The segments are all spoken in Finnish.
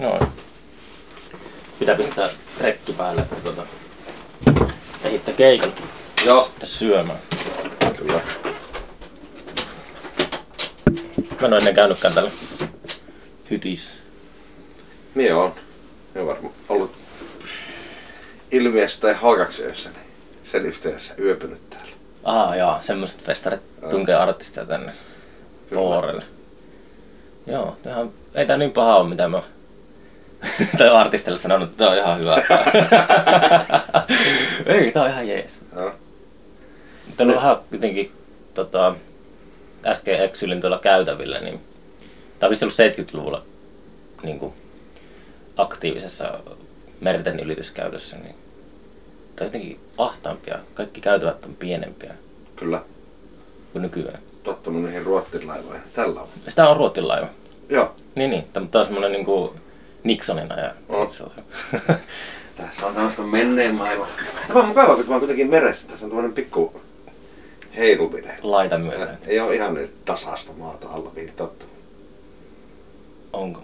Noin. Pitää pistää rekki päälle, että tota, ehittää keikan Joo. sitten syömään. Kyllä. Mä en oo ennen käynytkään täällä hytis. Mie on. Mie on varmaan ollut ilmiössä tai hakaksöössä, niin sen yhteydessä yöpynyt täällä. Aha, joo, semmoiset festarit tunkee artisteja tänne. Poorelle. Joo, ihan, ei tää niin paha ole, mitä mä tai artistille sanonut, että tää on ihan hyvä. ei, tää on ihan jees. Täällä on vähän jotenkin, tota, äsken eksylin tuolla käytävillä, niin tää on ollut 70-luvulla niin kuin, aktiivisessa merten ylityskäytössä, niin on jotenkin ahtaampia. Kaikki käytävät on pienempiä Kyllä. kuin nykyään. Tottunut niihin ruottin laivoihin. Tällä on. Sitä on Ruotin laiva. Joo. Niin, niin. Tämä on semmoinen niinku Nixonin ajan. On- Tässä on tämmöistä menneen maailma. Tämä on mukavaa, kun tämä on kuitenkin meressä. Tässä on tämmöinen pikku heiluminen. Laita myöten. Ei ole ihan niin tasasta maata alla, mihin tottu. Onko?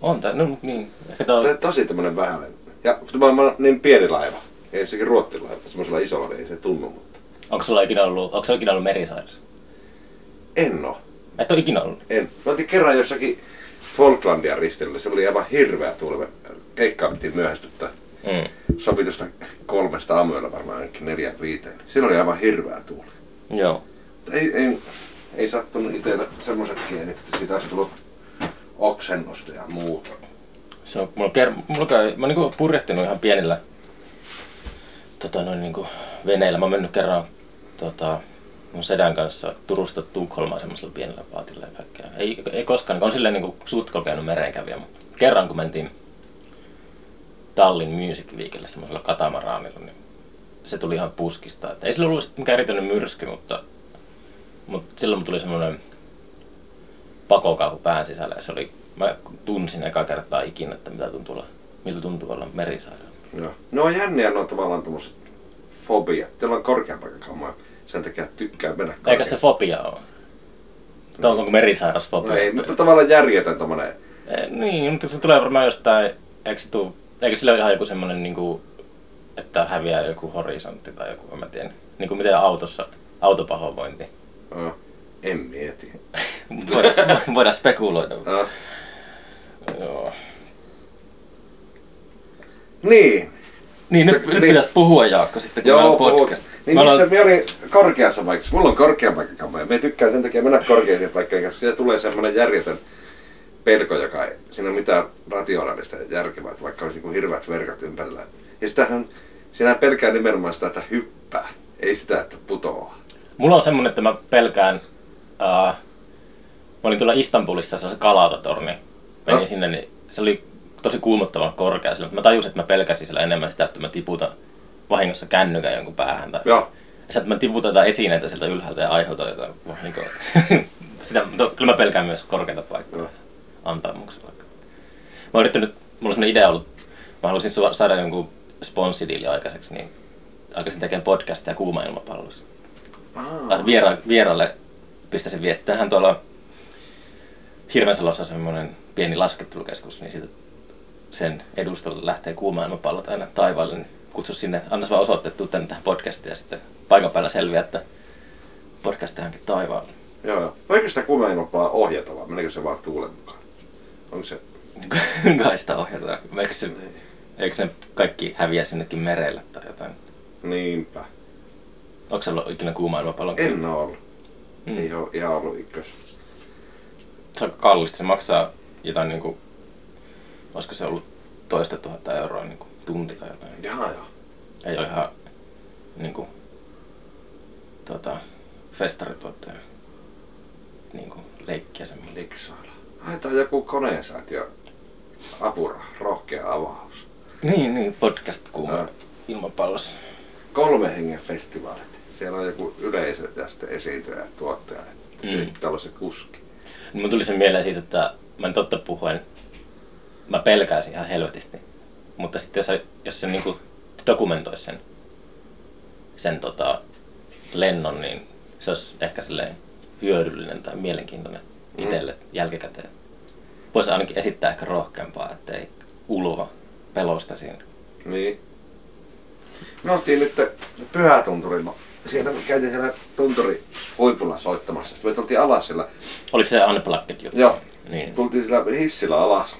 On tää, no niin. Ehkä tää Tämä on, on tosi tämmöinen vähäinen. Ja kun tämä on niin pieni laiva, ei sekin ruottin laiva, semmoisella isolla niin ei se tunnu, mutta onko sulla ikinä ollut, onko sulla ikinä ollut merisairas? en oo. Et ole ikinä ollut. En. Mä oltiin kerran jossakin Falklandia risteilyllä, se oli aivan hirveä tuuli. Me Keikkaa piti myöhästyttää Mm. sovitusta kolmesta aamuilla varmaan ainakin neljä viiteen. Siinä oli aivan hirveä tuuli. Joo. Ei, ei, ei sattunut itsellä semmoiset kienit, että siitä olisi tullut oksennusta ja muuta. Se on, mulla, ker, mulla käy, mä oon niinku purjehtinut ihan pienillä tota, noin niinku veneillä. Mä oon mennyt kerran tota, mun sedän kanssa Turusta Tukholmaan semmoisella pienellä paatilla ja kaikkea. Ei, ei koskaan, on silleen niinku suht kokenut merenkävijä, mutta kerran kun mentiin Tallin Music Weekille semmoisella katamaraanilla, niin se tuli ihan puskista. Et ei sillä ollut mikään erityinen myrsky, mutta, mutta silloin mulla tuli semmoinen pakokauhu pään sisällä ja se oli, mä tunsin eka kertaa ikinä, että mitä tuntuu olla, miltä tuntuu olla merisairaana. Joo. Ne on jänniä, ne on tavallaan tommoset fobiat. Teillä on korkeapaikkakammaa, sen takia tykkää mennä Eikä korkealle. se fobia ole. Tämä on onko merisairas fobia? No ei, mutta tavallaan järjetön tommonen. Eh, Niin, mutta se tulee varmaan jostain, eikö, tuu, eikö sillä ole ihan joku semmoinen, niin kuin, että häviää joku horisontti tai joku, en mä tiedä. Niin kuin miten autossa, autopahoinvointi. Oh, en mieti. voidaan, voidaan spekuloida. Oh. Joo. Niin. Niin, nyt, Niin. nyt pitäisi puhua Jaakko sitten, kun meillä on puhut. podcast. Niin Me missä ollaan- me oli korkeassa paikassa? Mulla on korkea paikkakamma. Me tykkään sen takia mennä korkeisiin paikkoihin, koska siitä tulee semmoinen järjetön pelko, joka ei siinä ole mitään rationaalista ja järkevää, vaikka olisi niin hirveät verkat ympärillä. Ja sitähän, sinä pelkää nimenomaan sitä, että hyppää, ei sitä, että putoaa. Mulla on semmonen, että mä pelkään... Uh, mä olin tuolla Istanbulissa se kalatatorni. Menin No. sinne, niin se oli tosi kuumottavan korkea sillä. Mä tajusin, että mä pelkäsin siellä enemmän sitä, että mä tiputan vahingossa kännykän jonkun päähän. Tai... Joo, sitten mä tiputan jotain esineitä sieltä ylhäältä ja aiheutan jotain. Niin kuin, sitä, mutta kyllä mä pelkään myös korkeita paikkoja. Antamuksella. Mä oon yrittänyt, mulla on idea ollut, mä haluaisin saada jonkun sponssidiili aikaiseksi, niin alkaisin tekemään podcastia kuuma ilmapallossa. Tai viera, vieraalle pistäisin viesti. Tähän tuolla Hirvensalossa on semmoinen pieni laskettelukeskus, niin siitä sen edustalla lähtee kuuma ilmapallot aina taivaalle, niin kutsu sinne, antaisi vaan osoitteet, tuu tänne tähän podcastiin ja sitten paikan päällä selviää, että podcast tehdäänkin taivaalle. joo, joo. Voiko sitä kuumailmapaa ohjata vai meneekö se vaan tuulen mukaan? Onko se... Kai sitä ohjataan. Eikö se, eikö se kaikki häviä sinnekin merelle tai jotain? Niinpä. Onko se ollut ikinä kuuma ilmapallon? En oo ollut. Mm. Ei oo ihan ollut ykkös. Se on kallista. Se maksaa jotain niinku, olisiko se ollut toista tuhatta euroa niinku tunti tai jotain. Jaa, joo. Ei ole ihan niinku, tota, festarituottaja niinku leikkiä semmoinen. Liksailla. Haetaan joku koneensäätiö apura, rohkea avaus. Niin, niin, podcast kuuma Joo. ilmapallossa. Kolme hengen festivaalit. Siellä on joku yleisö ja sitten esiintyjä ja tuottaja. Mm. Pitää olla se kuski. Niin mun tuli sen mieleen siitä, että mä en totta puhuen, mä pelkäisin ihan helvetisti. Mutta sitten jos, se- jos se niinku dokumentoisi sen, sen tota, lennon, niin se olisi ehkä hyödyllinen tai mielenkiintoinen itselle jälkikäteen. voisi ainakin esittää ehkä rohkeampaa, ettei ulvo pelosta siinä. Niin. Me oltiin nyt Pyhätunturilla. Siinä me käytiin siellä tunturi huipulla soittamassa. Sitten me tultiin alas siellä. Oliko se unplugged juttu? Joo. Niin. Tultiin sillä hissillä alas.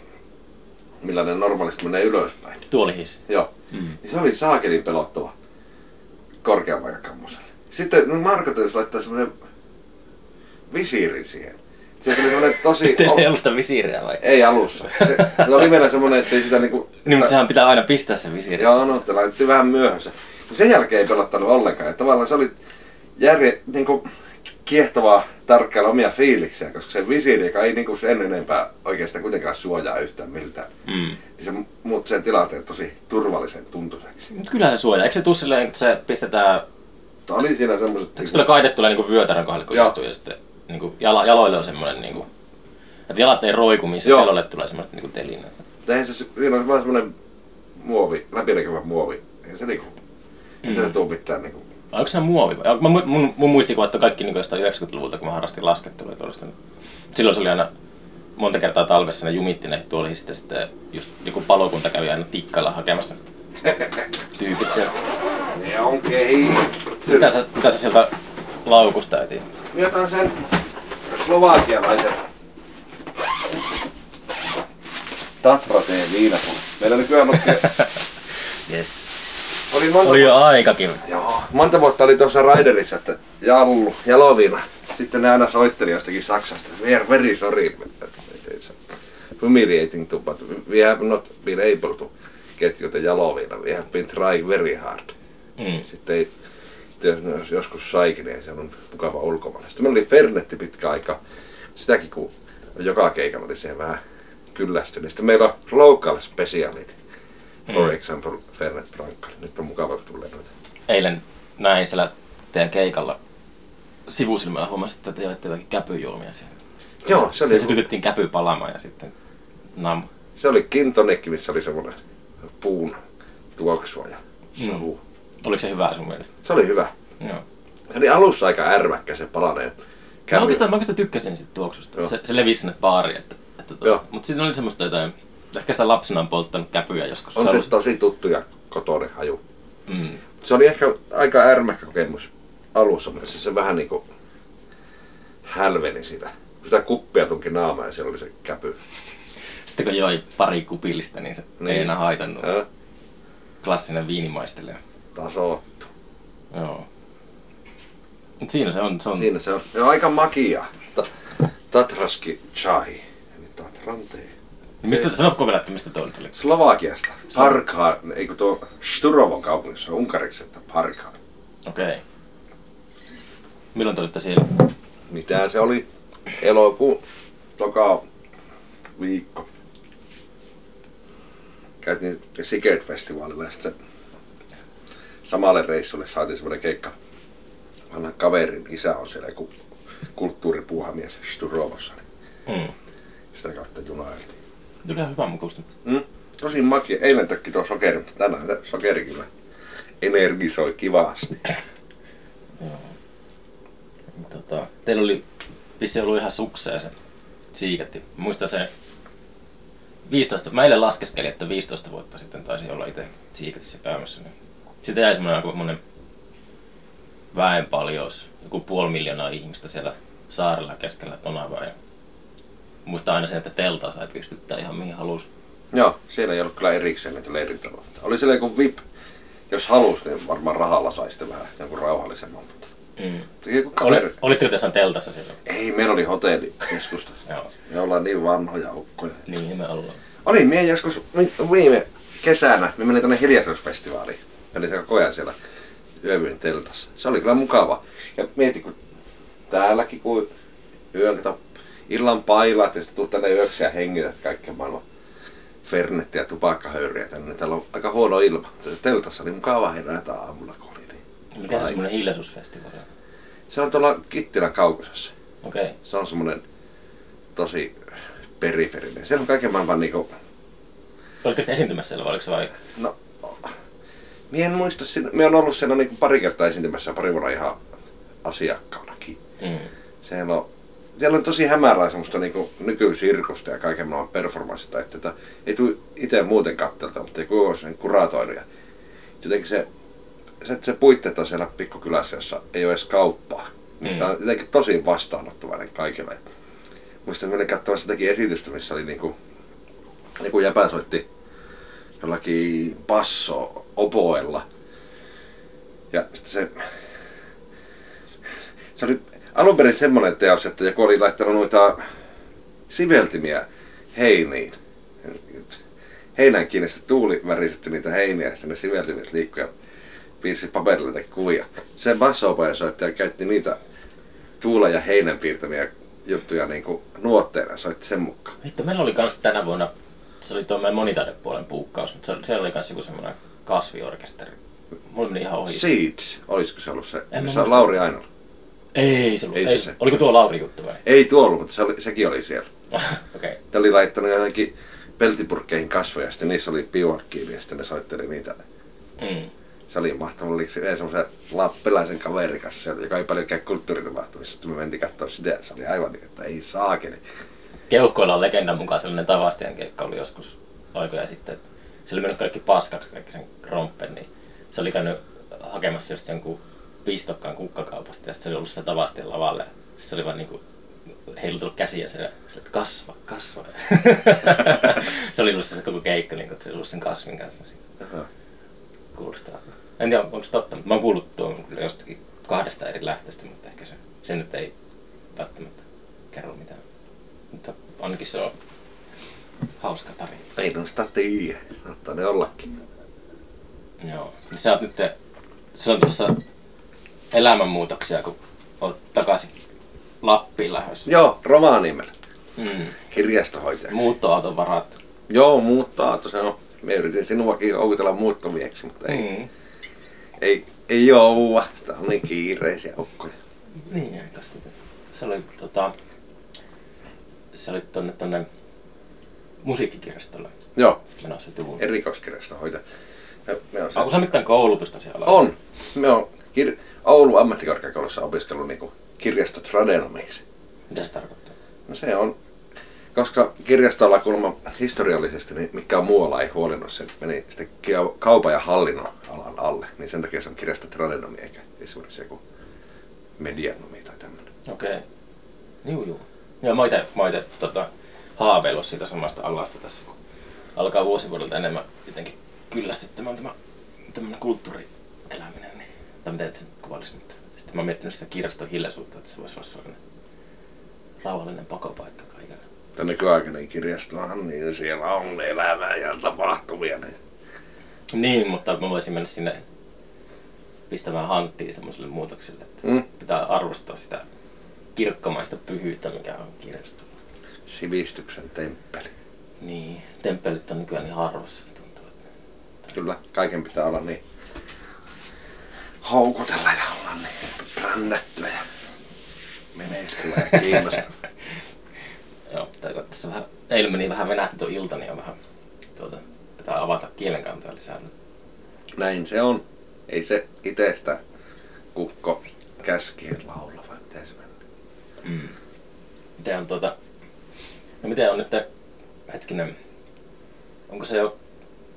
Millainen normaalisti menee ylöspäin. Tuolihis. Joo. Mm. Niin se oli saakelin pelottava korkean paikan kammoselle. Sitten no Marko laittaa semmonen visiiri siihen. Se tuli semmonen tosi... Teillä ei ollut sitä visiiriä vai? Ei alussa. Se, se oli vielä semmonen, että ei sitä niinku... Niin, mutta sehän pitää aina pistää se visiiri. Joo, no, te laitettiin vähän myöhässä. Sen jälkeen ei pelottanut ollenkaan. Ja tavallaan se oli järje, niinku, kiehtovaa tarkkailla omia fiiliksiä, koska se visiiri, joka ei niinku sen enempää oikeastaan kuitenkaan suojaa yhtään miltään, Mm. niin se muutti sen tilanteen tosi turvallisen tuntuiseksi. Kyllähän se suojaa. Eikö se tuu silleen, että se pistetään... Mutta oli siinä semmoiset... Eikö se tulee kaitettua niinku vyötärän kohdalle, kun Joo. istuu ja sitten niinku jala, jaloille on semmoinen niinku... Että jalat ei roiku, missä Joo. pelolle tulee semmoista niinku telinää. Eihän se, siinä on vaan semmoinen muovi, läpinäkyvä muovi. Eihän se niinku... Mm. se tuu mitään niinku... Vai onko se muovi? Mä, mun, mun, mun muistikuva, että kaikki niin 90-luvulta, kun mä harrastin laskettelua tuollaista. niin Silloin se oli aina monta kertaa talvessa ne jumitti ne tuoliin sitten, sitten just joku palokunta kävi aina tikkalla hakemassa tyypit sieltä. Ne on kehittynyt. Mitä sä, mitä sä sieltä laukusta etiin? Minä otan sen slovakialaisen Tatrateen viinapullo. Meillä nykyään on, Yes. Oli monta, Oli jo aikakin. joo, monta vuotta oli tuossa Raiderissa, että Jallu, Jalovina. Sitten ne aina soitteli jostakin Saksasta. We are very sorry. It's humiliating to, but we have not been able to get you the Jalovina. We have been trying very hard. Mm. Sitten ei, jos joskus saikin, niin se on mukava ulkomailla. Sitten meillä oli Fernetti pitkä aika. Sitäkin kun joka keikalla oli se vähän kyllästynyt. Sitten meillä on local speciality. For Mm. example, Fernet Branca. Nyt on mukava, kun tulee noita. Eilen näin siellä teidän keikalla sivusilmällä huomasin, että te joitte jotakin käpyjuomia siellä. Joo, se Se oli, sytytettiin käpy palamaan ja sitten nam. se oli kintonikki, missä oli semmoinen puun tuoksua ja savu. Oliko se hyvä sun mielestä? Se oli hyvä. Joo. Se oli alussa aika ärmäkkä se palaneen Mä kävi. oikeastaan, mä oikeastaan tykkäsin siitä tuoksusta. Joo. Se, se levisi sinne baariin. Että, että Joo. tuo, mutta siinä oli semmoista jotain, ehkä sitä lapsena on polttanut käpyjä joskus. On se ollut- tosi tuttu ja kotoinen haju. mm. Se oli ehkä aika ärmäkkä kokemus alussa, mutta se, se vähän niinku hälveni sitä. Kun sitä kuppia tunki naamaa ja siellä oli se käpy. Sitten kun joi pari kupillista, niin se Niin. ei enää haitannut. Ja, Klassinen viinimaistelija. tasoottu. Joo. Mut siinä se on. Se on Siinä se on. On aika makia. Ta- Tatraski chai. Eli Tatran tee. Mistä, sanopko vielä, että mistä toi oli? Slovakiasta. Parkha, eikö tuo Sturovon kaupungissa on unkariksi, että Parkha. Okei. Okay. Milloin te olitte siellä? Mitä se oli? Elokuun toka viikko. Käytiin Siget-festivaalilla ja sitten samalle reissulle saatiin semmoinen keikka. Vanha kaverin isä on siellä joku kulttuuripuuhamies Sturovossa. Niin Mm. sitä kautta junailtiin. Tuli ihan hyvä mukusta. Mm? Tosi makia. Eilen tökki tuo sokeri, mutta tänään se sokeri kyllä energisoi kivasti. Tota, teillä oli vissi ollut ihan suksea se siiketti. Muista se 15, mä eilen laskeskelin, että 15 vuotta sitten taisi olla itse siiketissä käymässä. Niin. Sitten jäi semmoinen semmoinen väenpaljous, joku puoli miljoonaa ihmistä siellä saarella keskellä Tonavaa. Ja muistan aina sen, että teltaa sai pystyttää ihan mihin halusi. Joo, siellä ei ollut kyllä erikseen näitä leiritaloja. Oli siellä joku VIP, jos halusi, niin varmaan rahalla sai sitten vähän jonkun rauhallisemman. Mutta Mm. Oli, olitteko te jossain teltassa siellä? Ei, meillä oli hotelli keskustassa. Joo, Me ollaan niin vanhoja ukkoja. niin me ollaan. Oli mie joskus vi- viime kesänä, me meni tänne hiljaisuusfestivaaliin. Eli se koko ajan siellä yövyin teltassa. Se oli kyllä mukava. Ja mieti, kun täälläkin kun yön kato, illan pailaat ja sitten tuut tänne yöksi ja hengität kaikkea maailman fernettiä ja tupakkahöyriä tänne. Täällä on aika huono ilma. Teltassa oli mukava herätä aamulla, kun oli niin. Mikä se semmoinen hiljaisuusfestivaali on? Se on tuolla Kittilän kaukosessa. Okei. Okay. Se on semmonen tosi periferinen. Siellä on kaiken maailman niinku Olitteko te esiintymässä siellä vai oliko se vai? No, Mie en muista, sinne. me on ollut siellä niin pari kertaa esiintymässä ja pari vuonna ihan asiakkaunakin. Mm. Siellä on siellä on tosi hämärää semmoista niinku nykysirkusta ja kaiken maailman performanssita, että tätä ei tule itse muuten kattelta, mutta joku on sen kuratoinut. Ja jotenkin se, se, se puitteet on siellä pikkukylässä, jossa ei ole edes kauppaa. Mistä on jotenkin tosi vastaanottavainen kaikille. Muistan, menin katsomassa jotakin esitystä, missä oli niinku, joku jäpä soitti jollakin basso opoella. Ja sitten se, se oli alun perin semmoinen teos, että joku oli laittanut noita siveltimiä heiniin. Heinän kiinni sitten tuuli värisetti niitä heiniä ja ne siveltimet liikkui ja piirsi paperille jotakin kuvia. Se basso soittaja käytti niitä tuulen ja heinän piirtämiä juttuja niin kuin nuotteena, soitti sen mukaan. Vittu, meillä oli kans tänä vuonna, se oli tuo meidän monitaidepuolen puukkaus, mutta se, siellä oli kans joku semmoinen kasviorkesteri. Mulla meni ihan ohi. Seeds, olisiko se ollut se, En missä on. Lauri Ainola? Ei se, Ei ei, se se. Oliko tuo Lauri juttu vai? Ei tuo ollut, mutta se oli, sekin oli siellä. Okei. Okay. Ne oli laittanut johonkin peltipurkkeihin kasvoja, ja sitten niissä oli piuakkiivi, ja sitten ne soitteli niitä. Mm. Se oli se yhden semmoisen lappelaisen kaverin kanssa sieltä, joka ei paljon käy kulttuuritapahtumissa. Sitten me mentiin katsoa sitä, se oli aivan niin, että ei saakeli. Keuhkoilla on legendan mukaan sellainen Tavastian keikka oli joskus aikoja sitten. että Se oli mennyt kaikki paskaksi, kaikki sen rompen, niin se oli käynyt hakemassa just jonkun pistokkaan kukkakaupasta ja sitten se oli ollut sitä Tavastian lavalle. Sitten se oli vaan niinku heilutellut käsiä sen, se, että kasva, kasva. se oli ollut se koko keikka, niin että se oli ollut sen kasvin kanssa. Aha. Kuulostaa. En tiedä, onko se totta, mutta mä oon kuullut tuon kyllä jostakin kahdesta eri lähteestä, mutta ehkä se, se nyt ei välttämättä kerro mitään. Mutta ainakin se on hauska tarina. Ei noista tiedä, saattaa ne ollakin. Joo. Niin sä oot nyt, se on tuossa elämänmuutoksia, kun oot takaisin Lappiin lähdössä. Joo, Rovaniemellä. Mm. Kirjastohoitajaksi. Muuttoauton varattu. Joo, muuttaa tosiaan. Me yritin sinuakin houkutella muuttomieksi, mutta ei, Mm. ei, ei jouva. Sitä on niin kiireisiä ukkoja. Niin, aika. Se oli tota, se oli tonne, tonne musiikkikirjastolle Joo, menossa tuvun. erikoiskirjastohoitaja. Me, me on, se, Onko se mitään koulutusta siellä? on. Me on kir- Oulun ammattikorkeakoulussa opiskellut niin kirjastotradenomiksi. Mitä se tarkoittaa? No se on, koska kirjastolla kuulemma historiallisesti, niin mikä muualla ei huolinnut, se meni sitten kau- kaupan ja hallinnon alan alle, niin sen takia se on kirjastotradenomi eikä esimerkiksi joku medianomi tai tämmöinen. Okei. Okay. Juu, juu. Joo, mä oon ite, mä oon ite, tota, haaveillut siitä samasta alasta tässä, kun alkaa vuosivuodelta enemmän jotenkin kyllästyttämään tämä tämmöinen kulttuurieläminen. Tai miten sen kuvailisi, mutta sitten mä oon miettinyt sitä kirjaston hiljaisuutta, että se voisi olla sellainen rauhallinen pakopaikka kaikille. Tämä nykyaikainen kirjastohan, niin siellä on elämää ja tapahtumia. Niin. Niin, mutta mä voisin mennä sinne pistämään hanttiin semmoiselle muutokselle, että Mm. pitää arvostaa sitä kirkkomaista pyhyyttä, mikä on kirjasto. Sivistyksen temppeli. Niin, temppelit on nykyään niin harvassa, se tuntuu. Että... Kyllä, kaiken pitää olla niin houkutella ja olla niin brändättyä ja menestyä ja kiinnostavaa. Joo, tässä vähän, eilen meni vähän venähti tuo ilta, niin on vähän, tuota, pitää avata kielenkantoja lisää. Näin se on. Ei se itsestä kukko käskien laula, vai miten se meni? Mm. Miten on tuota, no miten on nyt, hetkinen, onko se jo,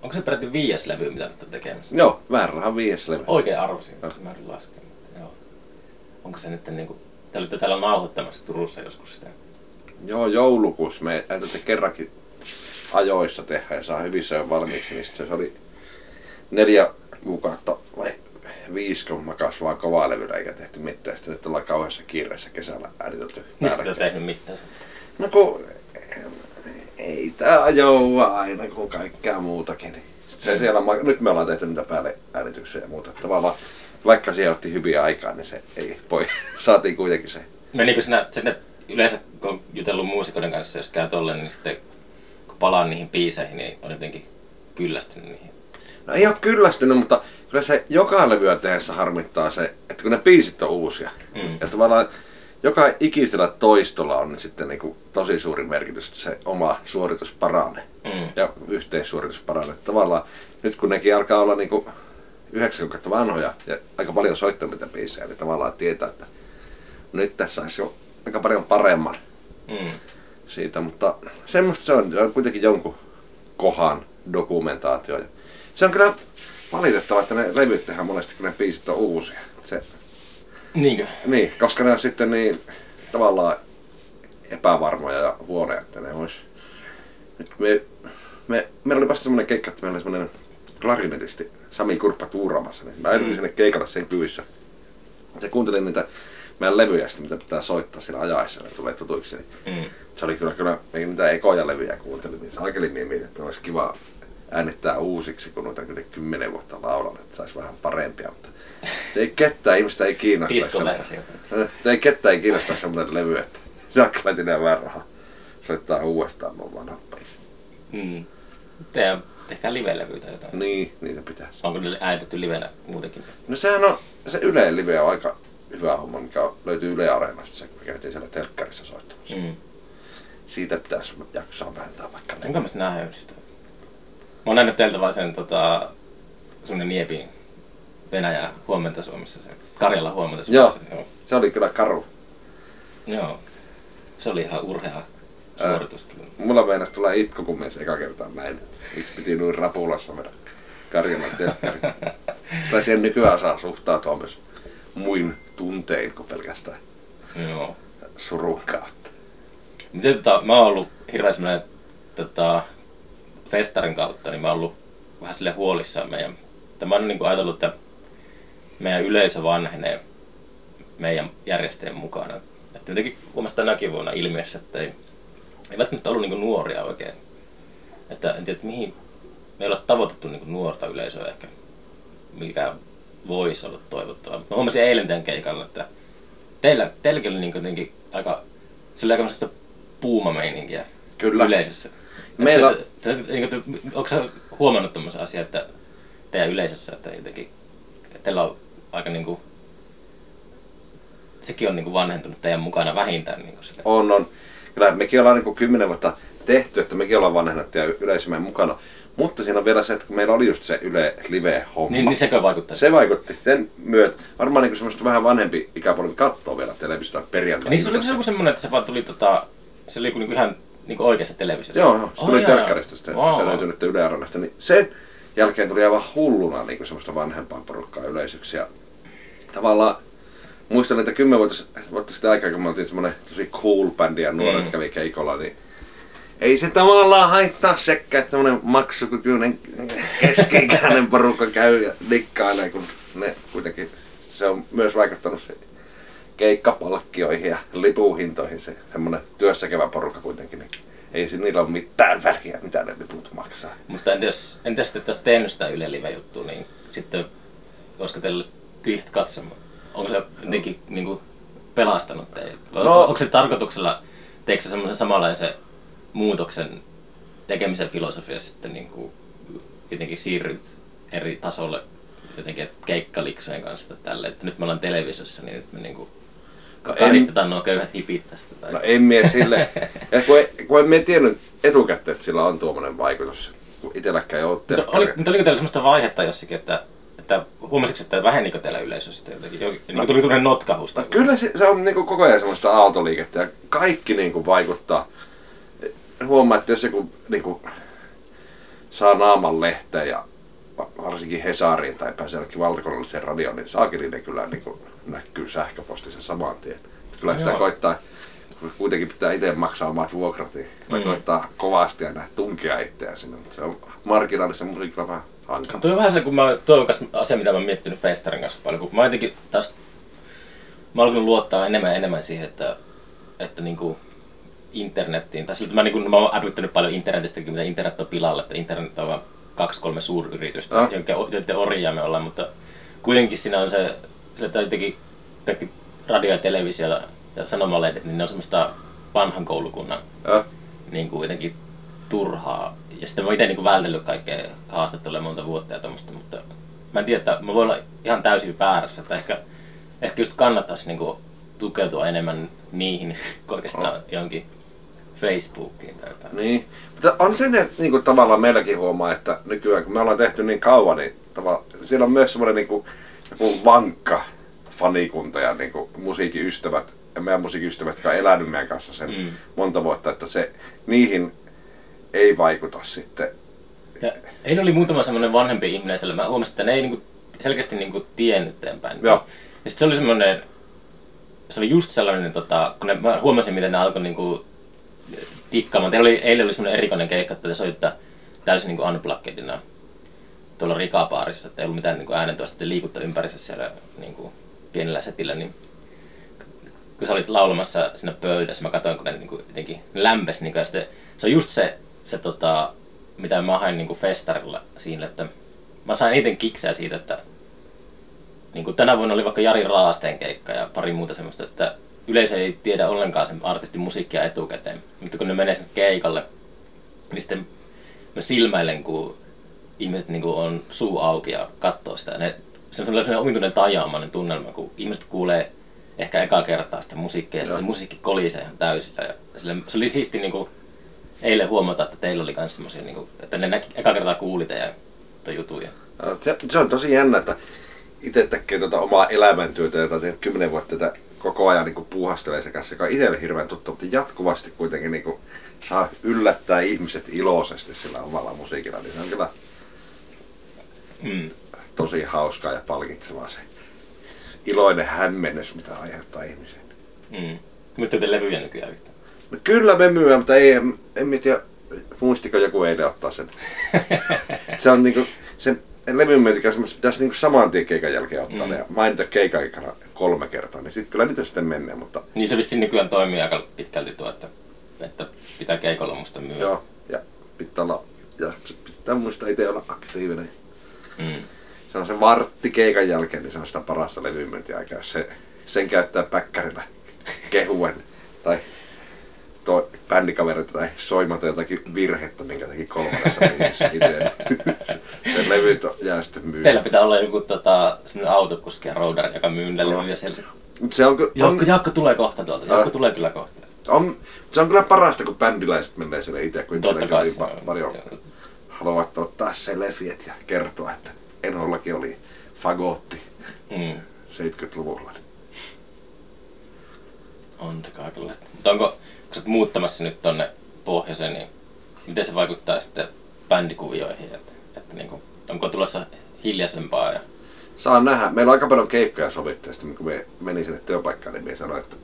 onko se peräti viides levy, mitä nyt on tekemässä? Joo, vähän rahan viides levy. Oikein arvosin, Joo. mä yritin laskea, mutta joo. Onko se nyt niinku, te olitte täällä nauhoittamassa Turussa joskus sitä? Joo, joulukuussa me täytyy kerrankin ajoissa tehdä ja saa hyvissä jo valmiiksi, niin se oli neljä kuukautta vai viisi, kun makas vaan kovaa levyllä eikä tehty mitään. Sitten nyt ollaan kauheassa kiireessä kesällä äänitelty Miksi te tehnyt mitään? No kun ei tää ajoa aina kuin kaikkea muutakin. Niin. Sitten se siellä, ma- nyt me ollaan tehty niitä päälle äänityksiä ja muuta. Tavallaan vaikka siihen otti hyviä aikaa, niin se ei voi. Saatiin kuitenkin se. Menikö sinä, sinne yleensä kun on jutellut muusikoiden kanssa, jos käy tolleen, niin sitten kun palaan niihin biiseihin, niin on jotenkin kyllästynyt niihin. No ei ole kyllästynyt, mutta kyllä se joka levyä tehdessä harmittaa se, että kun ne biisit on uusia. Mm. Ja tavallaan joka ikisellä toistolla on sitten niin kuin tosi suuri merkitys, että se oma suoritus paranee. Mm. Ja yhteissuoritus paranee. Tavallaan nyt kun nekin alkaa olla niin kuin 90 vanhoja ja aika paljon soittaa niitä biisejä, niin tavallaan tietää, että nyt tässä olisi jo aika paljon paremman Mm. siitä, mutta semmoista se on, se on kuitenkin jonkun kohan dokumentaatio. Se on kyllä valitettavaa, että ne levyt tehdään monesti, kun ne biisit on uusia. Se, Niinkö? niin, koska ne on sitten niin tavallaan epävarmoja ja huonoja, että ne olisi... Nyt me, me, meillä oli vasta semmoinen keikka, että meillä oli semmoinen klarinetisti Sami Kurppa tuuraamassa, niin mä edin sinne keikalle sen kyvissä. Ja kuuntelin niitä meidän levyjä, sitten, mitä pitää soittaa siinä ajaessa, ne tulee tutuiksi. Niin Mm. se oli kyllä, kyllä niitä ekoja levyjä kuuntelin, niin saakelin niin mietin, että olisi kiva äänittää uusiksi, kun noita kymmenen vuotta laulan, että saisi vähän parempia, mutta ei ketään ihmistä ei kiinnosta. Diskoversio. Ei ketään ei kiinnosta semmoinen levy, että Jack vähän rahaa. Soittaa uudestaan mun biisit. Mm. Tehdään, tehkää live-levyä tai jotain. Niin, niitä pitäisi. Onko ne äänitetty livenä muutenkin? No sehän on, se Yle Live on aika hyvä homma, mikä on, löytyy Yle Areenasta, se kun käytiin siellä telkkarissa soittamassa. Mm. Siitä pitäisi jaksaa vääntää vaikka Enkä mä sitä nähnyt sitä. Mä oon nähnyt teiltä vaan sen tota, sun Niepin Venäjä huomenta Suomessa, se Karjala huomenta Suomessa. Joo. Se oli kyllä karu. Joo. Se oli ihan urhea suoritus kyllä. Mulla meinas tulee itku, kun mies eka kertaa näin. Miksi piti noin rapulassa mennä Karjalan telkkari. Tai siihen nykyään saa suhtautua myös muin tuntein kuin pelkästään Joo. surun kautta. Miten tota, mä oon ollut hirveän tota, festarin kautta, niin mä oon ollut vähän sille huolissaan meidän. Mä oon niin ajatellut, että meidän yleisö vanhenee meidän järjestäjien mukana. Että jotenkin huomasin tänäkin vuonna ilmiössä, että ei, ei välttämättä ollut niin nuoria oikein. Että en tiedä, että mihin me ei ole tavoitettu niin nuorta yleisöä ehkä, mikä voisi olla toivottavaa. Mä huomasin eilen tämän keikalla, että teillä, teilläkin oli niin jotenkin aika, sillä aika puumameininkiä Kyllä. yleisössä. Meillä-. Se, te, niin kuin, onko sä huomannut tämmöisen asian, että teidän yleisössä, että jotenkin, että teillä on aika niin kuin, sekin on niin kuin vanhentunut teidän mukana vähintään niin kuin sille. On, on. Kyllä mekin ollaan niin kymmenen vuotta tehty, että mekin ollaan vanhennettu ja yleisö meidän mukana. Mutta siinä on vielä se, että kun meillä oli just se Yle Live-homma. Niin, niin sekö vaikuttaa? Se vaikutti. Sen myötä varmaan niin semmoista vähän vanhempi ikäpolvi katsoo vielä televisiota perjantaina. Niin se oli se joku semmoinen, että se vaan tuli tota, se oli niin ihan niin kuin oikeassa televisiossa. Joo, joo. Se Oh, tuli jaa, telkkarista sitten. Wow. Se löytyi nyt Yle Areenasta. Niin sen jälkeen tuli aivan hulluna niin semmoista vanhempaa porukkaa yleisöksi. Ja tavallaan muistan, että kymmenen vuotta, vuotta sitten aikaa, kun me oltiin semmoinen tosi cool bändi ja nuoret Mm. kävi keikolla, niin ei se tavallaan haittaa sekään, että semmoinen maksukykyinen keski-ikäinen porukka käy ja dikkailee, kun ne kuitenkin, se on myös vaikuttanut se keikkapalkkioihin ja lipuhintoihin se semmoinen työssäkävä porukka kuitenkin, niin ei se niillä ole mitään väliä, mitä ne liput maksaa. Mutta entä jos, entä sitten, olisi tehnyt sitä Yle Live-juttua, niin sitten olisiko teille tyhjät katsomaan? Onko se jotenkin niin kuin, pelastanut teitä? No- No. Onko se tarkoituksella, teekö se semmoisen samanlaisen muutoksen tekemisen filosofia sitten niin kuin, jotenkin siirryt eri tasolle jotenkin keikkaliksojen kanssa tälle, että nyt me ollaan televisiossa, niin nyt me niin kuin, No en- karistetaan nuo köyhät hipit tästä. Tai... No en mie sille, ja kun, ei, kun en mie tiennyt etukäteen, että sillä on tuommoinen vaikutus, kun itselläkään ei ole Mutta, oli, mutta oliko teillä semmoista vaihetta jossakin, että, että huomasitko, että vähenikö teillä yleisöstä jotenkin? Jokin, niin kuin tuli tämmöinen notkahus? No kyllä se, se on niinku koko ajan semmoista aaltoliikettä ja kaikki niinku vaikuttaa. Huomaa, että jos joku niinku saa naaman lehteen ja va- varsinkin Hesariin tai pääsee jonnekin valtakunnalliseen radioon, niin saakin ne kyllä niinku näkyy sähköpostissa saman tien. Kyllä sitä Joo. koittaa, kun kuitenkin pitää itse maksaa omat vuokrat, niin Mm. koittaa kovasti aina tunkea itseään sinne. Mutta se on marginaalisen musiikilla vähän hankala. Tuo on vähän sellainen, kun mä, tuo on asia, mitä mä oon miettinyt Festarin kanssa paljon, kun mä jotenkin taas, mä oon alkanut luottaa enemmän ja enemmän siihen, että, että niinku internettiin, tai siltä mä, niinku, mä oon äpyttänyt paljon internetistäkin, mitä internet on pilalla, että internet on vaan kaksi, kolme suuryritystä, Ah. jonka, joiden orjia me ollaan, mutta kuitenkin siinä on se, se että jotenkin kaikki radio ja televisio ja sanomalehdet, niin ne on semmoista vanhan koulukunnan Ja, niin kuin jotenkin turhaa. Ja sitten mä oon itse niin vältellyt kaikkea haastattelua monta vuotta ja tämmöistä, mutta mä en tiedä, että mä voin olla ihan täysin väärässä, että ehkä, ehkä just kannattaisi niin kuin tukeutua enemmän niihin kuin oikeastaan johonkin Facebookiin tai jotain. Niin. Mutta on se ne, niin kuin tavallaan meilläkin huomaa, että nykyään kun me ollaan tehty niin kauan, niin tavallaan, siellä on myös semmoinen niin kuin, joku vankka fanikunta ja niin kuin, musiikin ystävät meidän musiikkiystävät, jotka on elänyt meidän kanssa sen Mm. monta vuotta, että se, niihin ei vaikuta sitten. Ja heillä oli muutama semmoinen vanhempi ihminen siellä. Mä huomasin, että ne ei niinku selkeästi niinku tiennyt eteenpäin. Joo. Ja sit se oli semmoinen, se oli just sellainen, tota, kun ne, mä huomasin, miten ne alkoi niinku dikkaamaan. Teillä oli, eilen oli semmoinen erikoinen keikka, että te soitte täysin niinku unpluggedina tuolla rikapaarissa, että ei ollut mitään niinku äänentoista, te liikutte ympärissä siellä niinku pienellä setillä, niin kun sä olit laulamassa siinä pöydässä, mä katsoin, kun ne niinku jotenkin lämpesi, niinku, ja sitten, se on just se, se tota, mitä mä hain niinku festarilla siinä, että mä sain eniten kikseä siitä, että niin kuin tänä vuonna oli vaikka Jari Raasteen keikka ja pari muuta semmoista, että yleisö ei tiedä ollenkaan sen artistin musiikkia etukäteen. Mutta kun ne menee sinne keikalle, niin sitten mä silmäilen, kun ihmiset niin kuin on suu auki ja katsoo sitä. Ne, se on sellainen omituinen tajaamainen tunnelma, kun ihmiset kuulee ehkä eka kertaa sitä musiikkia ja se musiikki kolisee ihan täysillä. Ja sille, se oli siisti niin kuin, eilen huomata, että teillä oli myös semmoisia, niin kuin, että ne näki, eka kertaa kuuli teidän jutuja. Se, se on tosi jännä, että itse tekee tuota omaa elämäntyötä, jota teen kymmenen vuotta tätä koko ajan niin puuhastelee se kanssa, joka on itselle hirveän tuttu, mutta jatkuvasti kuitenkin niin kuin, saa yllättää ihmiset iloisesti sillä omalla musiikilla, niin se on kyllä Mm. tosi hauskaa ja palkitsevaa se iloinen hämmennys, mitä aiheuttaa ihmisiin. Mm. Mutta te levyjä nykyään yhtään. Kyllä me myymme, mutta ei, en, en tiedä, muistiko joku eilen ottaa sen. se on niinku, sen levyn myyntikäs pitäisi niinku saman tien keikan jälkeen ottaa Mm. ja mainita keikan aikana kolme kertaa, niin sitten kyllä niitä sitten menee, mutta Niin se vissiin nykyään toimii aika pitkälti tuo, että, että pitää keikolla musta myydä. joo, ja pitää olla, ja pitää muistaa itse olla aktiivinen. Mm. Se on se vartti keikan jälkeen, niin se on sitä parasta levymyyntiaikaa. jos Se, sen käyttää päkkärillä kehuen tai toi bändikaverit tai soimata jotakin virhettä, minkä teki kolmannessa biisissä itse. se, to- jää sitten myy. Teillä pitää olla joku tota, autokuski ja roadari, joka myy niitä levyjä siellä. Se on, Jaakko, on, Jaakko tulee kohta tuolta. Jaakko tulee kyllä kohta. on, se on kyllä parasta, kun bändiläiset menee sinne itse, kun Totta kai niin pa- paljon haluavat ottaa se lefiet ja kertoa, että Enollakin oli fagotti Mm. 70-luvulla. On se kaikenlaista. Mutta onko, kun sä oot muuttamassa nyt tonne pohjoiseen, niin miten se vaikuttaa sitten bändikuvioihin? Että, että niinku, onko tulossa hiljaisempaa? Ja... Saa nähdä. Meillä on aika paljon keikkoja sovittu, ja sitten kun me meni sinne työpaikkaan, niin me sanoin, että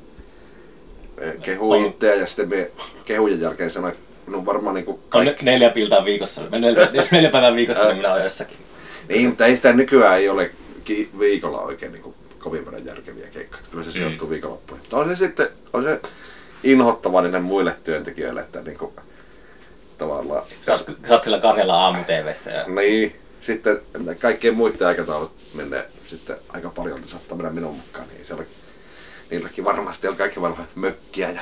kehui itseä, ja sitten me kehujen jälkeen sanoin, että minun varmaan niin kuin kaikki... neljä piltaa viikossa. Neljä, neljä päivää viikossa, niin minä olen jossakin. Niin, mutta ei sitä nykyään ei ole ki- viikolla oikein niin kuin kovin paljon järkeviä keikkoja. Kyllä se sijoittuu Mm. viikonloppuun. On se sitten on se inhottava niille muille työntekijöille, että niin kuin, tavallaan... Sä oot, sä oot siellä Karjala aamu TVssä Niin, sitten kaikkien muiden aikataulut menee sitten aika paljon, saattaa mennä minun mukaan, niin se oli, niilläkin varmasti on kaikki varmaan mökkiä ja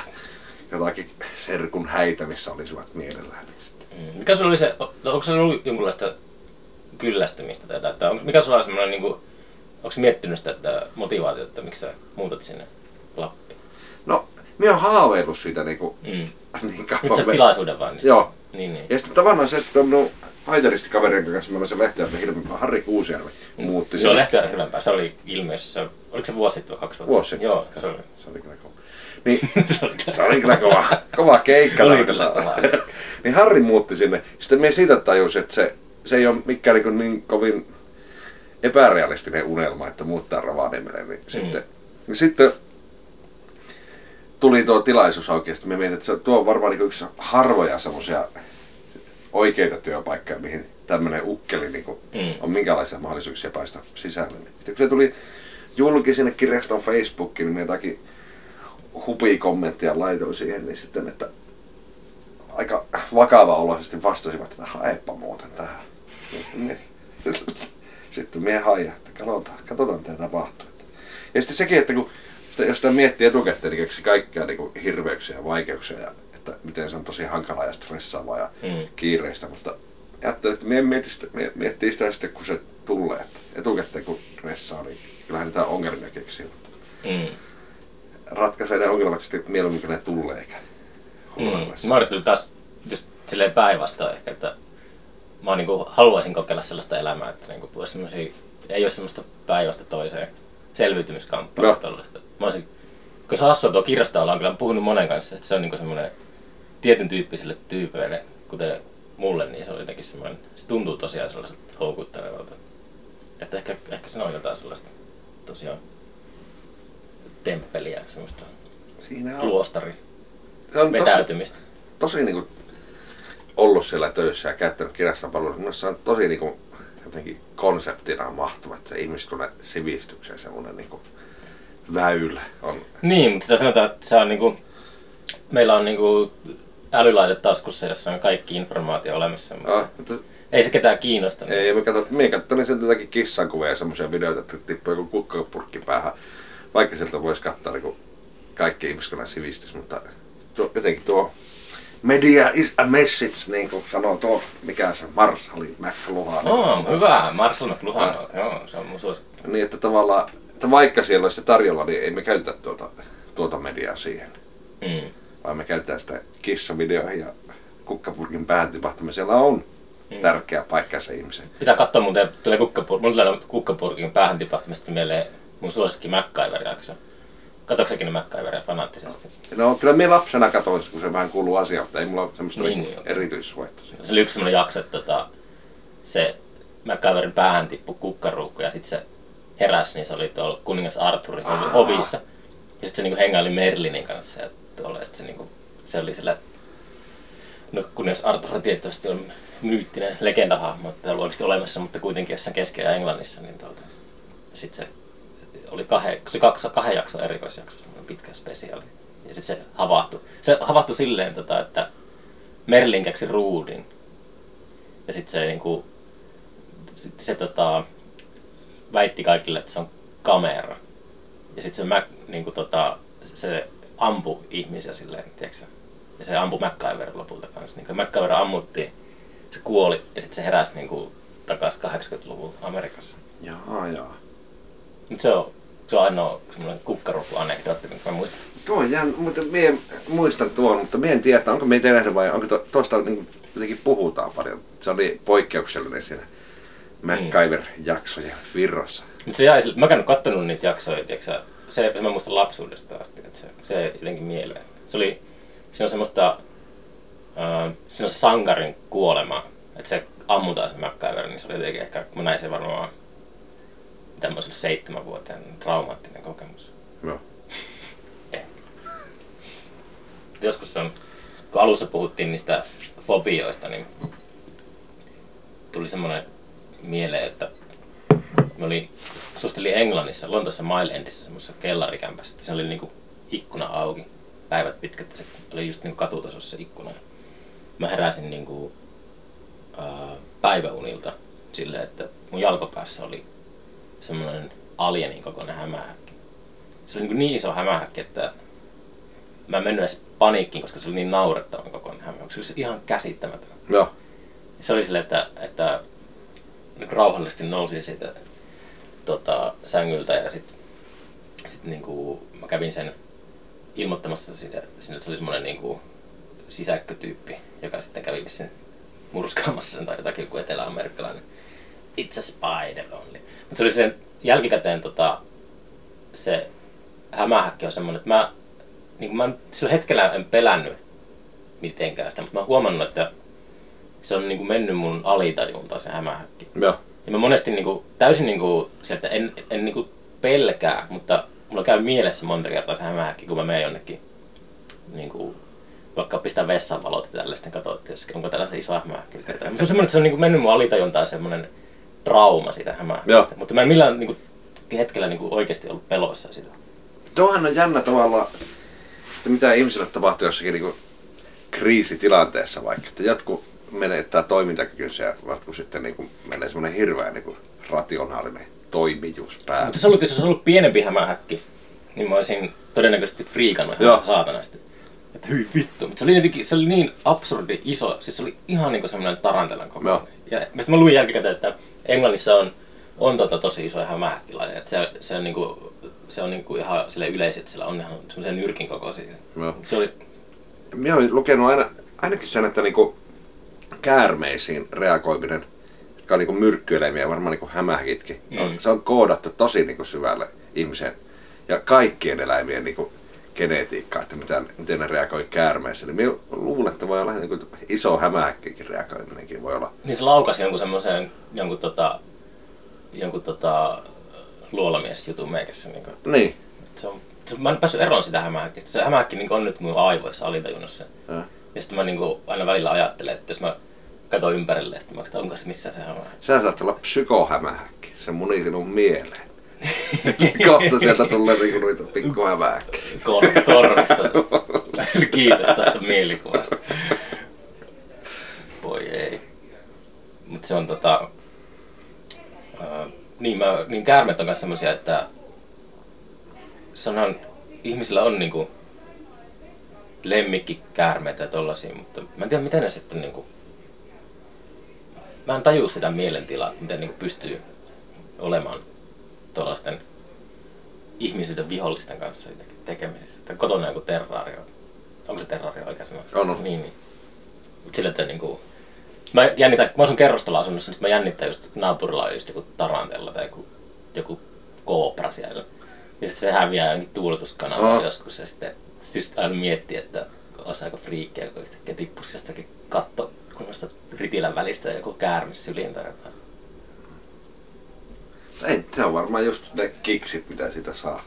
jotakin serkun häitä, missä olisivat mielellään. Niin sitten. Mm. Mikä sulla oli se, onko se ollut jonkunlaista kyllästymistä tätä, että onko, mikä sulla on semmoinen niinku, onko sä miettinyt sitä että motivaatiota, että miksi sä muutat sinne Lappiin? No, minä olen haaveillut siitä niin, kuin, Mm. niin kauan. Nyt sä Me- tilaisuuden vaan niistä. Joo. Niin, niin. Ja sitten tavallaan se, että minun haitaristi-kaverin kanssa, meillä on se Lehtijärven hirveän Harri Kuusijärvi, muutti Se on Lehtijärven hyvempää. Se oli ilmeisesti, oliko se vuosi sitten vai kaksi vuotta? Vuosi sitten. Joo, se oli. Se oli kyllä kova. Niin, se oli kyllä. Se kova, kova keikka. Oli kyllä kova. niin Harri muutti sinne. Sitten me siitä tajusin, että se, se ei ole mikään niin, niin kovin epärealistinen unelma, että muuttaa Rovaniemelle. Niin sitten, niin sitten tuli tuo tilaisuus sitten me mietin, että se, tuo on varmaan niin yksi harvoja semmoisia oikeita työpaikkoja, mihin tämmöinen ukkeli niin kuin, Mm. on minkälaisia mahdollisuuksia päästä sisälle. Sitten kun se tuli julki sinne kirjaston Facebookiin, niin me jotakin hupi-kommenttia laitoin siihen, niin sitten, että aika vakava oloisesti vastasivat, että haepa muuten tähän. Sitten mie hain, että katsotaan, katsotaan mitä tapahtuu. Ja sitten sekin, että kun sitä, jos sitä miettii etukäteen, niin keksi kaikkia niin kuin hirveyksiä ja vaikeuksia, ja että miten se on tosi hankalaa ja stressaavaa ja Mm. kiireistä, mutta ajattelin, että mie mietin sitä, mie miettii sitä sitten, kun se tulee. Että etukäteen kun stressaa, niin kyllähän niitä ongelmia keksii. Mutta Mm. ratkaisee ne ongelmat sitten mieluummin, kun ne tulee, eikä Mm. Mä oon taas just silleen päinvastoin ehkä, että mä niinku haluaisin kokeilla sellaista elämää, että olisi semmosia, ei ole semmoista päivästä toiseen selviytymiskamppailua No. Mä olisin se hassua tuo kirjastoala on kyllä puhunut monen kanssa, että se on niinku semmoinen tietyn tyyppisille tyypeille, kuten mulle, niin se on jotenkin semmoinen, se tuntuu tosiaan sellaiselta houkuttelevalta. Että ehkä, ehkä se on jotain sellaista tosiaan temppeliä, semmoista Siinä on, luostari se on tosi, vetäytymistä. tosi niinku ollut siellä töissä ja käyttänyt palveluita. Minusta se on tosi niinku, jotenkin konseptina mahtava, että se ihmiskunnan sivistyksen semmoinen niinku väylä on. Niin, mutta sitä sanotaan, että se on niinku, meillä on niinku älylaite taskussa, jossa on kaikki informaatio olemassa, mutta Ah, mutta ei se ketään kiinnosta. Niin. ei, mä katson, minä katsoin sieltä jotakin kissankuvia ja semmoisia videoita, että tippuu joku kukkapurkki päähän. Vaikka sieltä voisi katsoa niin kaikki ihmiskunnan sivistys, mutta tuo, jotenkin tuo media is a message, niin kuin sanoo tuo, mikä se Marshall McLuhan. Oh, hyvä. Marcel McLuhan. Joo, se on mun suosikki. Niin, että tavallaan, että vaikka siellä olisi se tarjolla, niin ei me käytetä tuota, tuota mediaa siihen. Mm. Vaan me käytetään sitä kissavideoihin ja kukkapurkin pään tipahtamisella on tärkeä paikka se ihmisen. Pitää katsoa muuten, tulee kukkapur- mun tulee kukkapurkin päähän tipahtamista mieleen mun suosikki MacGyver-jakso. Katsoitko säkin ne MacGyveria fanaattisesti? No kyllä minä lapsena katsoin, kun se vähän kuuluu asiaan, mutta ei mulla ole semmoista Niin, niin, erityissuetta. siinä. Se oli yksi semmoinen jakso, että tota, se MacGyverin päähän tippui kukkaruukku ja sitten se heräsi, niin se oli tuolla kuningas Arthurin ovi- ovissa. Ja sitten se niinku hengaili Merlinin kanssa ja tuolla, ja se, niinku, se oli sillä, no kuningas Arthur tietysti on myyttinen legendahahmo, että ollut oikeasti olemassa, mutta kuitenkin jossain keskellä Englannissa, niin tuota, sitten se oli kahden, se kaksi, kahden jakson erikoisjakso, pitkä spesiaali. Ja sitten se havahtui. Se havahtui silleen, tota, että Merlin keksi ruudin. Ja sitten se, niinku, sit se tota, väitti kaikille, että se on kamera. Ja sitten se, niinku, tota, se ampui ihmisiä silleen, tiedätkö? Ja se ampui MacGyver lopulta kanssa. Niin MacGyver ammuttiin, se kuoli ja sitten se heräsi niinku, takaisin 80-luvun Amerikassa. Jaa, jaa. Mutta se on, se on ainoa semmoinen kukkaruukku-anekdootti, minkä mä muistan. Tuo jännä, mutta mie muistan tuon, mutta mie en tiedä, onko meitä nähnyt vai onko to, tuosta niin jotenkin puhutaan paljon. Se oli poikkeuksellinen siinä MacGyver-jaksojen virrassa. Mutta se jäi siltä, mä käynyt kattonut niitä jaksoja, tiiäksä, se, mä muistan lapsuudesta asti, että se, se jotenkin mieleen. Se oli, siinä on semmoista, äh, siinä on se sankarin kuolema, että se ammutaan se MacGyver, niin se oli jotenkin ehkä, mä näin sen varmaan, olisin seitsemänvuotiaan traumaattinen kokemus. Joo. Joskus se on, kun alussa puhuttiin niistä fobioista, niin tuli semmoinen mieleen, että me oli, asustelin Englannissa, Lontoossa Mile Endissä semmoisessa kellarikämpässä. Se oli niinku ikkuna auki, päivät pitkät, se oli just niinku katutasossa se ikkuna. Mä heräsin niinku, ää, päiväunilta silleen, että mun jalkopäässä oli semmoinen alienin kokoinen hämähäkki. Se oli niin, niin iso hämähäkki, että mä en mennyt edes paniikkiin, koska se oli niin naurettavan kokoinen hämähäkki. Se oli ihan käsittämätön. Joo. Se oli silleen, että, että niin rauhallisesti nousin siitä tota, sängyltä ja sitten sit niinku, mä kävin sen ilmoittamassa sinne, sinne se oli semmoinen niinku, sisäkkötyyppi, joka sitten kävi vissiin murskaamassa sen tai jotakin joku etelä-amerikkalainen. It's a spider only. Se oli silleen jälkikäteen tota, se hämähäkki on semmoinen, että mä, niin mä sillä hetkellä en pelännyt mitenkään sitä, mutta mä oon huomannut, että se on niinku mennyt mun alitajuntaan se hämähäkki. Joo. Ja mä monesti niinku, täysin niinku, sieltä en, en niinku pelkää, mutta mulla käy mielessä monta kertaa se hämähäkki, kun mä menen jonnekin niinku, vaikka pistää vessan valot ja tällaista, sitten katsoa, että jos, onko tällaisen iso hämähäkki. Mutta se on semmoinen, että se on niinku mennyt mun alitajuntaan semmoinen trauma siitä hämähäkistä. Mutta mä en millään niinku, hetkellä niinku oikeasti ollut pelossa sitä. Tuohan on jännä tavalla, että mitä ihmisille tapahtuu jossakin niin kriisitilanteessa vaikka, että jotkut menettää toimintakykynsä ja jotkut sitten niin kuin menee semmoinen hirveä niin kuin rationaalinen toimijuus päälle. Mutta se ollut, jos olisi ollut pienempi hämähäkki, niin mä olisin todennäköisesti friikannut Joo. ihan saatanasti. Että hyi vittu. Mutta se oli, jotenkin, se oli niin absurdi iso, siis se oli ihan niin kuin semmoinen tarantelan koko. Ja mistä mä luin jälkikäteen, että Englannissa on, on tota tosi isoja hämähäkkilajeja. Että se, se on, niinku, se on niinku ihan sille yleiset, sillä on ihan semmoisen nyrkin kokoisia. Joo. Se oli, Minä olen lukenut aina, ainakin sen, että niinku käärmeisiin reagoiminen, jotka on niinku myrkkyeläimiä, varmaan niinku hämähäkitkin, mm. se on koodattu tosi niinku syvälle ihmiseen ja kaikkien eläimien niinku genetiikkaa, että mitä, miten ne reagoi käärmeessä. Eli minä luulen, että voi olla niin iso hämähäkkikin reagoiminenkin voi olla. Niin se laukasi jonkun semmoisen, jonkun tota, jonkun tota, luolamiesjutun meikässä. Niin kuin. Niin. Se on, se, mä en päässyt eroon sitä hämähäkkiä. Se hämähäkki niin on nyt mun aivoissa alitajunnassa. Ja. Ja sitten mä niin kuin, aina välillä ajattelen, että jos mä katson ympärille, että mä katson, onko se missään se hämähäkki. Sehän saattaa olla psykohämähäkki. Se muni sinun mieleen. Kohta sieltä tulee niinku noita pikkuhämähäkkiä. Kor- korvista. Kiitos tästä mielikuvasta. Voi ei. Mut se on tota... Ää, niin, mä, niin käärmeet on myös semmosia, että sanhan, ihmisillä on niinku lemmikkikäärmeitä ja tollasia, mutta mä en tiedä miten ne sitten niinku... Mä en tajua sitä mielentilaa, miten niinku pystyy olemaan tuollaisten ihmisyyden vihollisten kanssa jotenkin tekemisissä. Että kotona joku terraario. Onko se terraario oikea sana? On, on. Niin, niin. Mut sillä, että niinku... Mä jännitän, mä asun kerrostaloasunnossa, niin mä jännittän just naapurilla on just joku tarantella tai joku, joku koopra siellä. Ja sitten se häviää jonkin tuuletuskanavaan Oh. joskus ja sitten siis aina miettii, että olisi aika friikkiä, kun yhtäkkiä tippuisi jostakin katto kunnosta ritilän välistä joku käärmis syliin tai jotain. Ei, se on varmaan just ne kiksit, mitä siitä saa.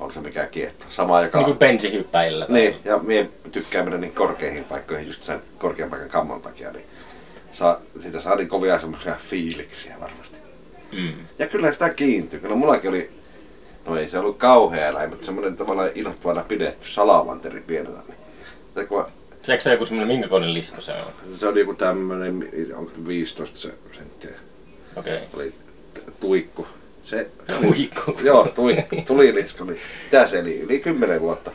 On se mikä kiehtoo. Sama joka... Niin kuin bensihyppäillä. Niin, ja mie tykkään mennä niin korkeihin paikkoihin just sen korkean paikan kammon takia, niin saa, siitä saa niin kovia semmoisia fiiliksiä varmasti. Mm. Ja kyllä sitä kiintyy. Kyllä mullakin oli, no ei se ollut kauhea eläin, mutta semmoinen tavallaan innoittavana pidetty salamanteri pienenä. Niin. Kun Se eikö se joku semmoinen minkä koinen lisko se on? se oli joku tämmöinen, onko 15 se- senttiä, Okei. oli t- tuikku. Se, se oli- Tuikku. Joo, tuikku, tulilisko. Niin, mitä se eli? Yli 10 vuotta.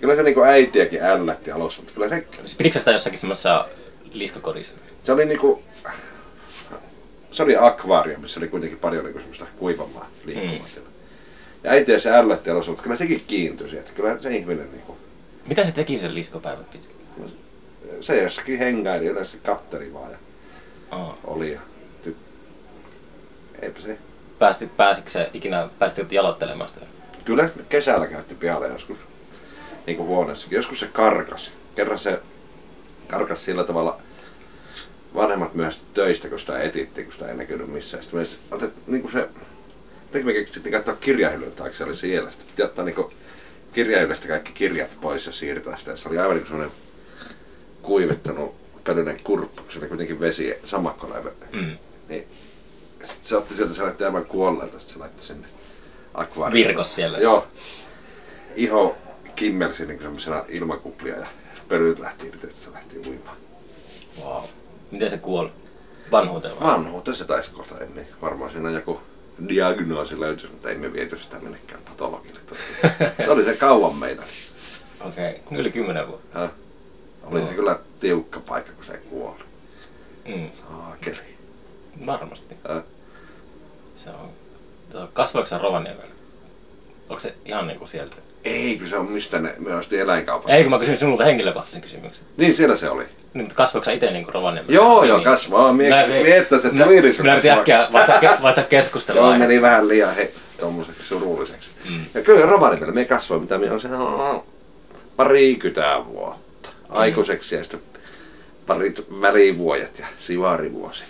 Kyllä se niinku äitiäkin ällätti alussa, mutta kyllä se, Siis pidikö sitä jossakin semmoisessa liskokorissa? se oli niinku, se oli akvaario, missä oli kuitenkin paljon niinku semmoista kuivamaa liikkumatilaa. Ja äitiä se ällätti alussa, mutta kyllä sekin kiintyi sieltä. Kyllä se ihminen niinku, Mitä se teki sen liskopäivät pitkin? se jossakin hengaili, yleensä katteli vaan ja Oh. oli. Ja. Eipä se. Päästi, pääsikö se ikinä, päästikö jaloittelemaan sitä? Kyllä kesällä käytti pihalle joskus niin kuin huoneessakin. Joskus se karkas. Kerran se karkas sillä tavalla vanhemmat myös töistä, kun sitä etittiin, kun sitä ei näkynyt missään. Sitten me otet, niin kuin se, jotenkin me keksittiin katsoa kirjahyllyn taakse, se oli siellä. Sitten piti ottaa niin kirjahyllystä kaikki kirjat pois ja siirtää sitä. Se oli aivan niin semmoinen kuivittanut pölyinen kurppu, kun se oli kuitenkin vesi sammakkolaiva. Mm. Niin sitten se otti sieltä, se näytti aivan kuolleelta, sitten se laittoi sinne akvaarioon. Virkos siellä. Joo. Iho kimmelsi niin semmoisena ilmakuplia ja pölyt lähti irti, että se lähti uimaan. Wow. Miten se kuoli? Vanhuuteen vai? Vanhuuteen se taisi kohta ennen. Varmaan siinä joku diagnoosi löytyisi, mutta ei me viety sitä minnekään patologille. Se oli se kauan meidän. Okei, okay. yli kymmenen vuotta. Häh? Oli se Joo. kyllä tiukka paikka, kun se kuoli. Mm. Saakeli. Varmasti. Häh? Se on. Kasvoiko se Rovaniemellä? Onko se ihan niinku sieltä? Ei, kun se on mistä ne, me ostin eläinkaupasta. Ei, kun mä kysyin sinulta henkilökohtaisen kysymyksen. Niin, siellä se oli. Niin, mutta kasvoiko sä itse niinku Rovaniemellä? Joo, joo, Niin. kasvaa. Mie, että se Minä- tulisko Minä yritin äkkiä vaihtaa, vaihtaa keskustelua. Joo, meni vähän liian he, tommoseksi surulliseksi. Mm. Ja kyllä Rovaniemellä me kasvoi, mitä me on se parikymmentä vuotta. Aikuiseksi ja sitten parit välivuodet ja sivarivuosi.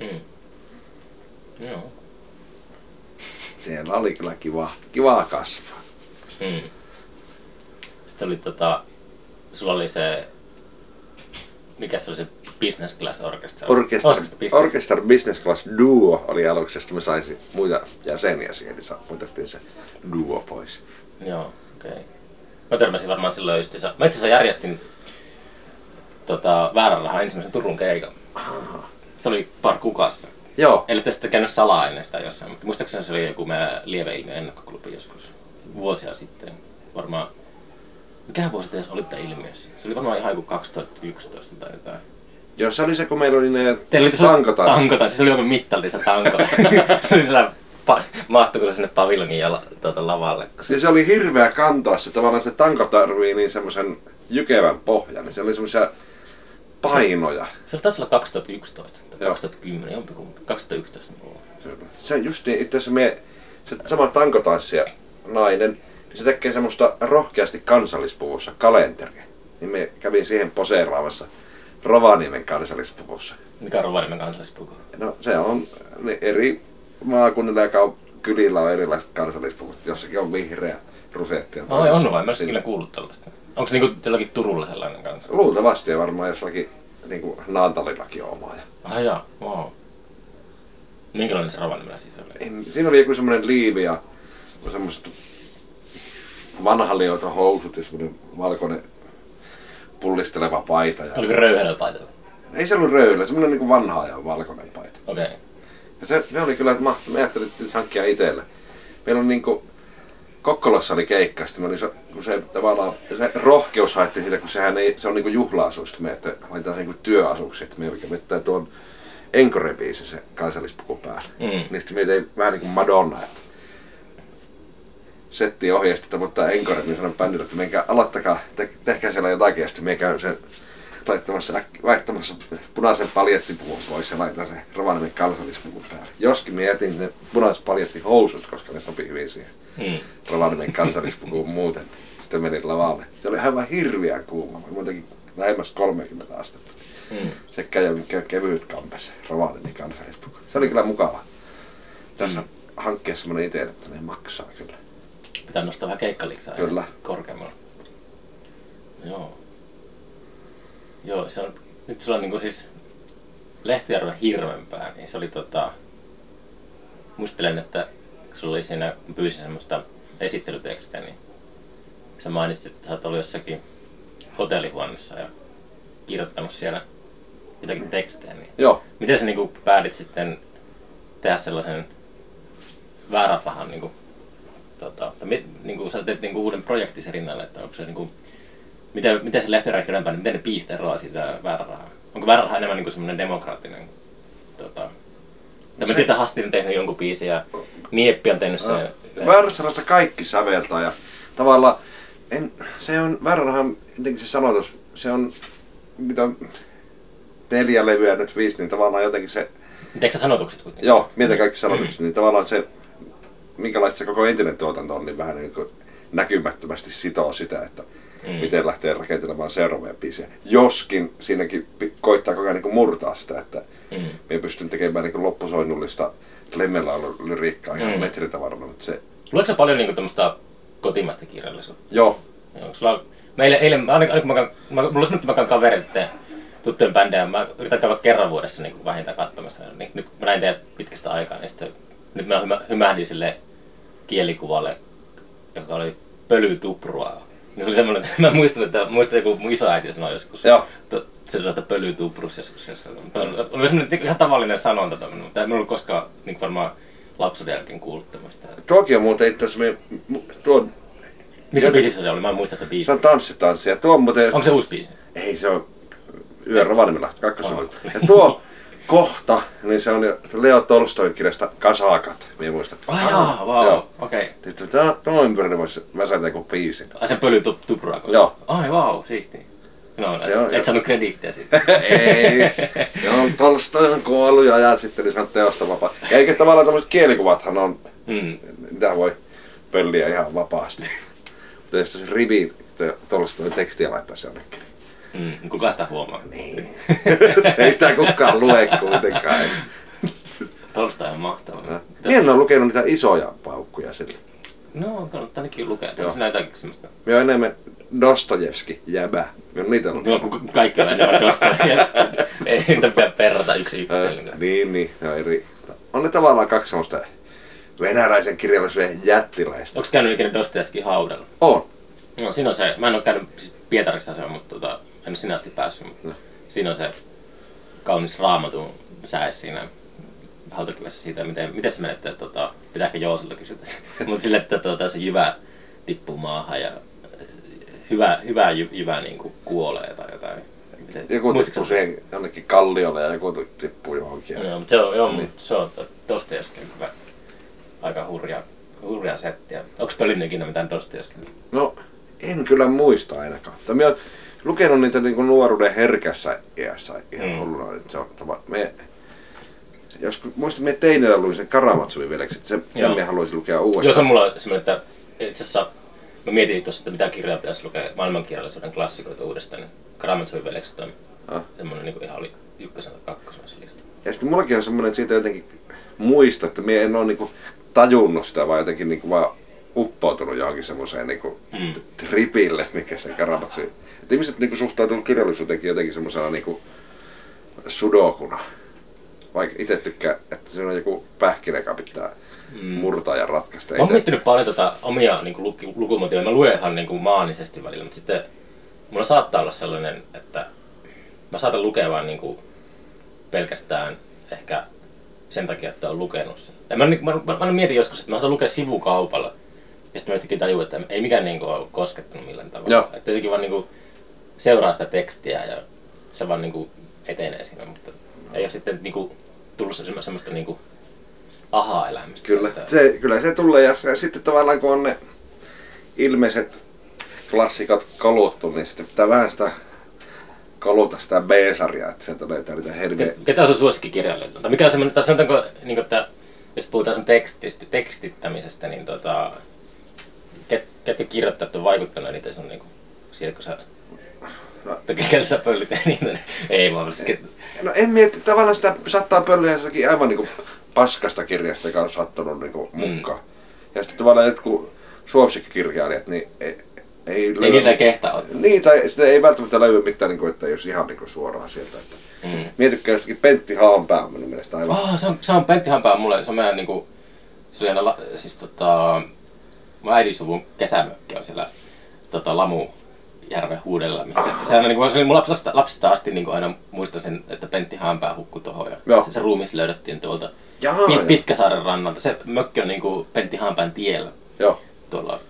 Mm. Joo. Siellä oli kyllä kiva, kivaa kasvaa. Mm. Sitten oli tota, sulla oli se, mikä se oli se business class Olisiko se business? Orchestra Business Class Duo oli aluksi, sitten me saisi muita jäseniä siihen, niin muutettiin se duo pois. Joo, okei. Okay. Mä törmäsin varmaan silloin just, mä itse asiassa järjestin tota, väärän rahan ensimmäisen Turun keikan. Se oli parkukassa. Joo, Eli te sitten käynyt salaa ennen sitä jossain, mutta muistaakseni se oli joku meidän lieveilmiö ennakkoklubi joskus vuosia sitten. Varmaan, mikähän vuosi te edes olitte ilmiössä? Se oli varmaan ihan joku 2011 tai jotain. joo, se oli se, kun meillä oli ne Teillä oli tankotanssit. Tankotanssi, se oli joku mittaltista tanko. se oli sellainen, pa- mahtuiko se sinne paviljongin jala, tuota, lavalle? Ja se oli hirveä kantaa se tavallaan se tanko tarvii niin semmoisen jykevän pohjan, niin se oli semmoisia painoja. Se oli taisi olla 2011 tai Joo. 2010, jompikumpi. 2011 mulla on. Kyllä. Se just niin, itse asiassa me, se sama tankotanssija nainen, niin se tekee semmoista rohkeasti kansallispuvussa kalenteria. Niin me kävin siihen poseeraamassa Rovaniemen kansallispuvussa. Mikä on Rovaniemen kansallispuku? No se on ne eri maakunnilla ja kylillä on erilaiset kansallispuvut. Jossakin on vihreä rusetti. ja Ai toisessa on vai? Mä kyllä kuullut tällaista. Onko niinku jollakin Turulla sellainen kanssa? Luultavasti ja varmaan jossakin niin kuin Naantalillakin on oma. Ja Ai jaa, wow. Minkälainen se Rovaniemellä siis oli? en- Siinä oli joku semmoinen liivi ja semmoiset vanha housut ja semmoinen valkoinen pullisteleva paita. Ja... Oliko röyhelöpaita? Ei se ollut röylä, semmoinen niin vanha ajan valkoinen paita. Okei. Okay. Ja se, ne oli kyllä mahtavaa. Me ajattelin, että hankkia itselle. Meillä on niinku, Kokkolassa oli keikka, sitten oli se, kun se tavallaan, se rohkeus haettiin siitä, kun sehän ei, se on niinku juhla-asuista, me, että laitetaan se niinku työasuksi, että me vettää tuon Encore-biisi se kansallispuku päällä. Mm. Niin sitten me tein vähän niin kuin Madonna, että setti ohjeistettu, mutta Encore, niin sanon bändille, että menkää, aloittakaa, te, tehkää siellä jotakin, ja sitten me käyn sen laittamassa, vaihtamassa punaisen paljettipuvun pois ja laitan sen Rovaniemen kansallispuvun päälle. Joskin mä jätin ne punaiset paljettihousut, koska ne sopii hyvin siihen Mm. Rovaniemen kansallispukuun muuten. Sitten menin lavalle. Se oli aivan hirveän kuuma. Muutenkin lähemmäs 30 astetta. Mm. Sekä ja mikä kevyt kampes, Rovaniemen kansallispuku. Se oli kyllä mukava. Tässä Mm. hankkia semmonen itse, että ne maksaa kyllä. Pitää nostaa vähän keikkaliksaa Kyllä. korkeammalla. Joo. Joo, se on, nyt sulla on niinku siis Lehtijärven hirvempää, niin se oli tota... Muistelen, että sulla oli siinä, kun pyysin semmoista esittelytekstiä, niin sä mainitsit, että sä oot ollut jossakin hotellihuoneessa ja kirjoittanut siellä jotakin tekstejä, niin Joo. Miten sä niinku päätit sitten tehdä sellaisen väärän rahan, niinku, tota, tai mit, niinku, sä teet niinku uuden projektin sen rinnalle, että onko se niinku, miten, miten se lehtiräikki ylempää, niin miten ne biisit eroaa siitä väärän rahaa? Onko väärä raha enemmän niinku semmoinen demokraattinen, tota, tai mä tiedän, että Hasti on tehnyt jonkun biisin ja Nieppi on tehnyt sen. Väärässä kaikki säveltää ja tavallaan en, se on väärärahan jotenkin se sanotus, se on mitä neljä levyä nyt viisi, niin tavallaan jotenkin se, Teekö sä sanotukset kuitenkin? joo, mietin kaikki sanotukset, niin tavallaan se, minkälaista se koko entinen tuotanto on, niin vähän niin kuin näkymättömästi sitoo sitä, että Mm. miten lähtee rakentelemaan seuraavia biisejä. Joskin siinäkin koittaa koko ajan niin murtaa sitä, että Mm. me pystyn tekemään niin loppusoinnullista lemmellä lyriikkaa ihan Mm. metritavaralla, mutta se, Luetko paljon niinku tämmöistä kotimaista kirjallisuutta? joo, Joo, sulla meille eilen, aina, aina kun mä, käyn- mä, mulla on että mä kavereiden tuttujen bändejä, mä yritän käydä kerran vuodessa niin vähintään katsomassa. Niin, nyt mä näin teidät pitkästä aikaa, niin sitten, nyt mä hymä, hymähdin sille kielikuvalle, joka oli pölytuprua. Se oli semmoinen, että mä muistan, että muistan joku mun isoäiti sanoi joskus. Joo. Se sanoi, että pölytuprus joskus. Mutta Oli semmoinen ihan tavallinen sanonta, tämmöinen, mutta en ollut koskaan niin varmaan lapsuuden jälkeen kuullut tämmöistä. Tuokin on muuten itse asiassa, me- tuo, Missä Jotenkin- biisissä se oli? Mä en muista sitä se biisiä. on tanssitanssi ja tuo on muuten, Onko se uusi biisi? ei se on Yön Rovaniemellä, kakkosella. Oh. Ja tuo kohta, niin se on jo Leo Tolstoin kirjasta Kasakat, minä muistan. Ai jaa, vau, Joo. okei. Okay. Sitten tämä tuon ympärillä voisi väsätä joku biisin. Ai se pöly tup, tuprako? Joo. Ai vau, siisti. No, Se on- et saanut krediittiä siitä. ei, se on Tolstoi on kuollut ja ajat sitten, niin se on teosta vapaa. Ja eikä tavallaan tämmöiset kielikuvathan on, Mm. mitä voi pölliä ihan vapaasti. Mutta jos se rivi Tolstoin tekstiä laittaisi jonnekin. Mm. Kuka sitä huomaa? Niin. ei sitä kukaan lue kuitenkaan. Tolsta on mahtava. Minä en ole lukenut niitä isoja paukkuja siltä. No, kannattaa ainakin lukea. Joo. Onko sinä jotakin semmoista? Olen enemmän Dostojevski jäbä. Olen niitä lukenut. No, kaikki on enemmän Dosta. Ei niitä pidä perrata yksi yhteen. niin, niin. On, eri. on ne tavallaan kaksi semmoista venäläisen kirjallisuuden jättiläistä. Onko käynyt ikinä Dostojevskin haudalla? On. No, siinä on se, mä en ole käynyt Pietarissa se on, mutta tota, en ole sinä asti päässyt, mutta No. siinä on se kaunis raamatun säes siinä hautakivessä siitä, miten, miten se menee, että tota, pitää ehkä Jooselta kysyä mutta sille, että tota, se jyvä tippuu maahan ja äh, hyvä, hyvä jy, jyvä niin kuin kuolee tai jotain. Miten, Joku tippuu siihen jonnekin kalliolle ja joku tippuu johonkin. Joo, mutta se on, joo, niin. se on Dostojevskin kyllä aika hurja, hurja settiä. Onko pölinnyt ikinä mitään Dostojevskia? No, en kyllä muista ainakaan. Minä olen lukenut niitä niin kuin nuoruuden herkässä iässä ihan Mm. hulluna. että Se on, tava, me, jos muistan, me teinillä luin sen Karamatsuvin veljeksi, että se Joo. minä haluaisin lukea uudestaan. Joo, se on mulla semmoinen, että itse asiassa mä mietin tuossa, että mitä kirjaa pitäisi lukea maailmankirjallisuuden klassikoita uudestaan, niin Karamazovin veljekset on Ah. semmoinen niin ihan oli ykkösen tai kakkosen se lista. Ja sitten mullakin on semmoinen, että siitä jotenkin muista, että minä en ole niinku tajunnut sitä, vaan jotenkin niinku vaan uppoutunut johonkin semmoiseen niinku Mm. tripille, mikä se karamatsi. Että ihmiset niinku suhtautuu kirjallisuuteenkin jotenkin semmoisena niinku sudokuna. Vaikka itse tykkää, että se on joku pähkinä, joka pitää Mm. murtaa ja ratkaista. Mä oon miettinyt paljon tota omia niin luku, lukumotiiveja. Mä luen ihan niin maanisesti välillä, mutta sitten mulla saattaa olla sellainen, että mä saatan lukea vaan niin kuin pelkästään ehkä sen takia, että on lukenut sen. Ja mä, mä, mä, mä mietin joskus, että mä saan lukea sivukaupalla. Ja sitten mä yhtäkkiä tajun, että ei mikään niin kuin ole koskettanut millään tavalla. Joo. Että jotenkin vaan niin kuin seuraa sitä tekstiä ja se vaan niin kuin etenee siinä. Mutta ei ole sitten niin kuin tullut semmoista, semmoista niin kuin aha-elämistä. Kyllä, Että- se, kyllä se tulee ja, se, sitten tavallaan kun on ne ilmeiset klassikot kaluttu, niin sitten pitää vähän sitä kaluta sitä B-sarjaa, että sieltä löytää niitä herveä. Ke- Ketä on sun suosikkikirjailija? Tai mikä on semmoinen, tai sanotaanko, niin että jos puhutaan sun tekstistä, tekstittämisestä, niin tota, ket, ketkä kirjoittajat on vaikuttanut eniten sun niin kuin, siihen, kun sä No. Ketä sä pöllit eniten? Ei vaan, siis No en mieti, tavallaan sitä saattaa pölliä jostakin aivan niinku paskasta kirjasta, joka on sattunut niinku Mm. mukaan. Ja sitten tavallaan jotkut suosikkikirjailijat, niin ei, ei, ei niitä ei kehtaa ottaa. Niin, tai sitä ei välttämättä löydy mitään, niin kuin, että jos ihan niin kuin suoraan sieltä. Että. Mm. Mietitkää jostakin Pentti Haanpää minun mielestä aivan. Oh, se on, se on Pentti Hampaa mulle, se on meidän niinku, se oli aina, siis tota, mun äidin suvun kesämökki on siellä tota, Lamujärven huudella. missä Se, se, aina, niinku, se oli mun lapsesta, lapsesta asti niinku, aina muistan sen, että Pentti Hampaa hukkui tuohon ja Joo. se, se, ruumis löydettiin tuolta Jaa, Pit. Pitkäsaaren rannalta. Se mökki on niinku Pentti Hampaan tiellä Joo. tuolla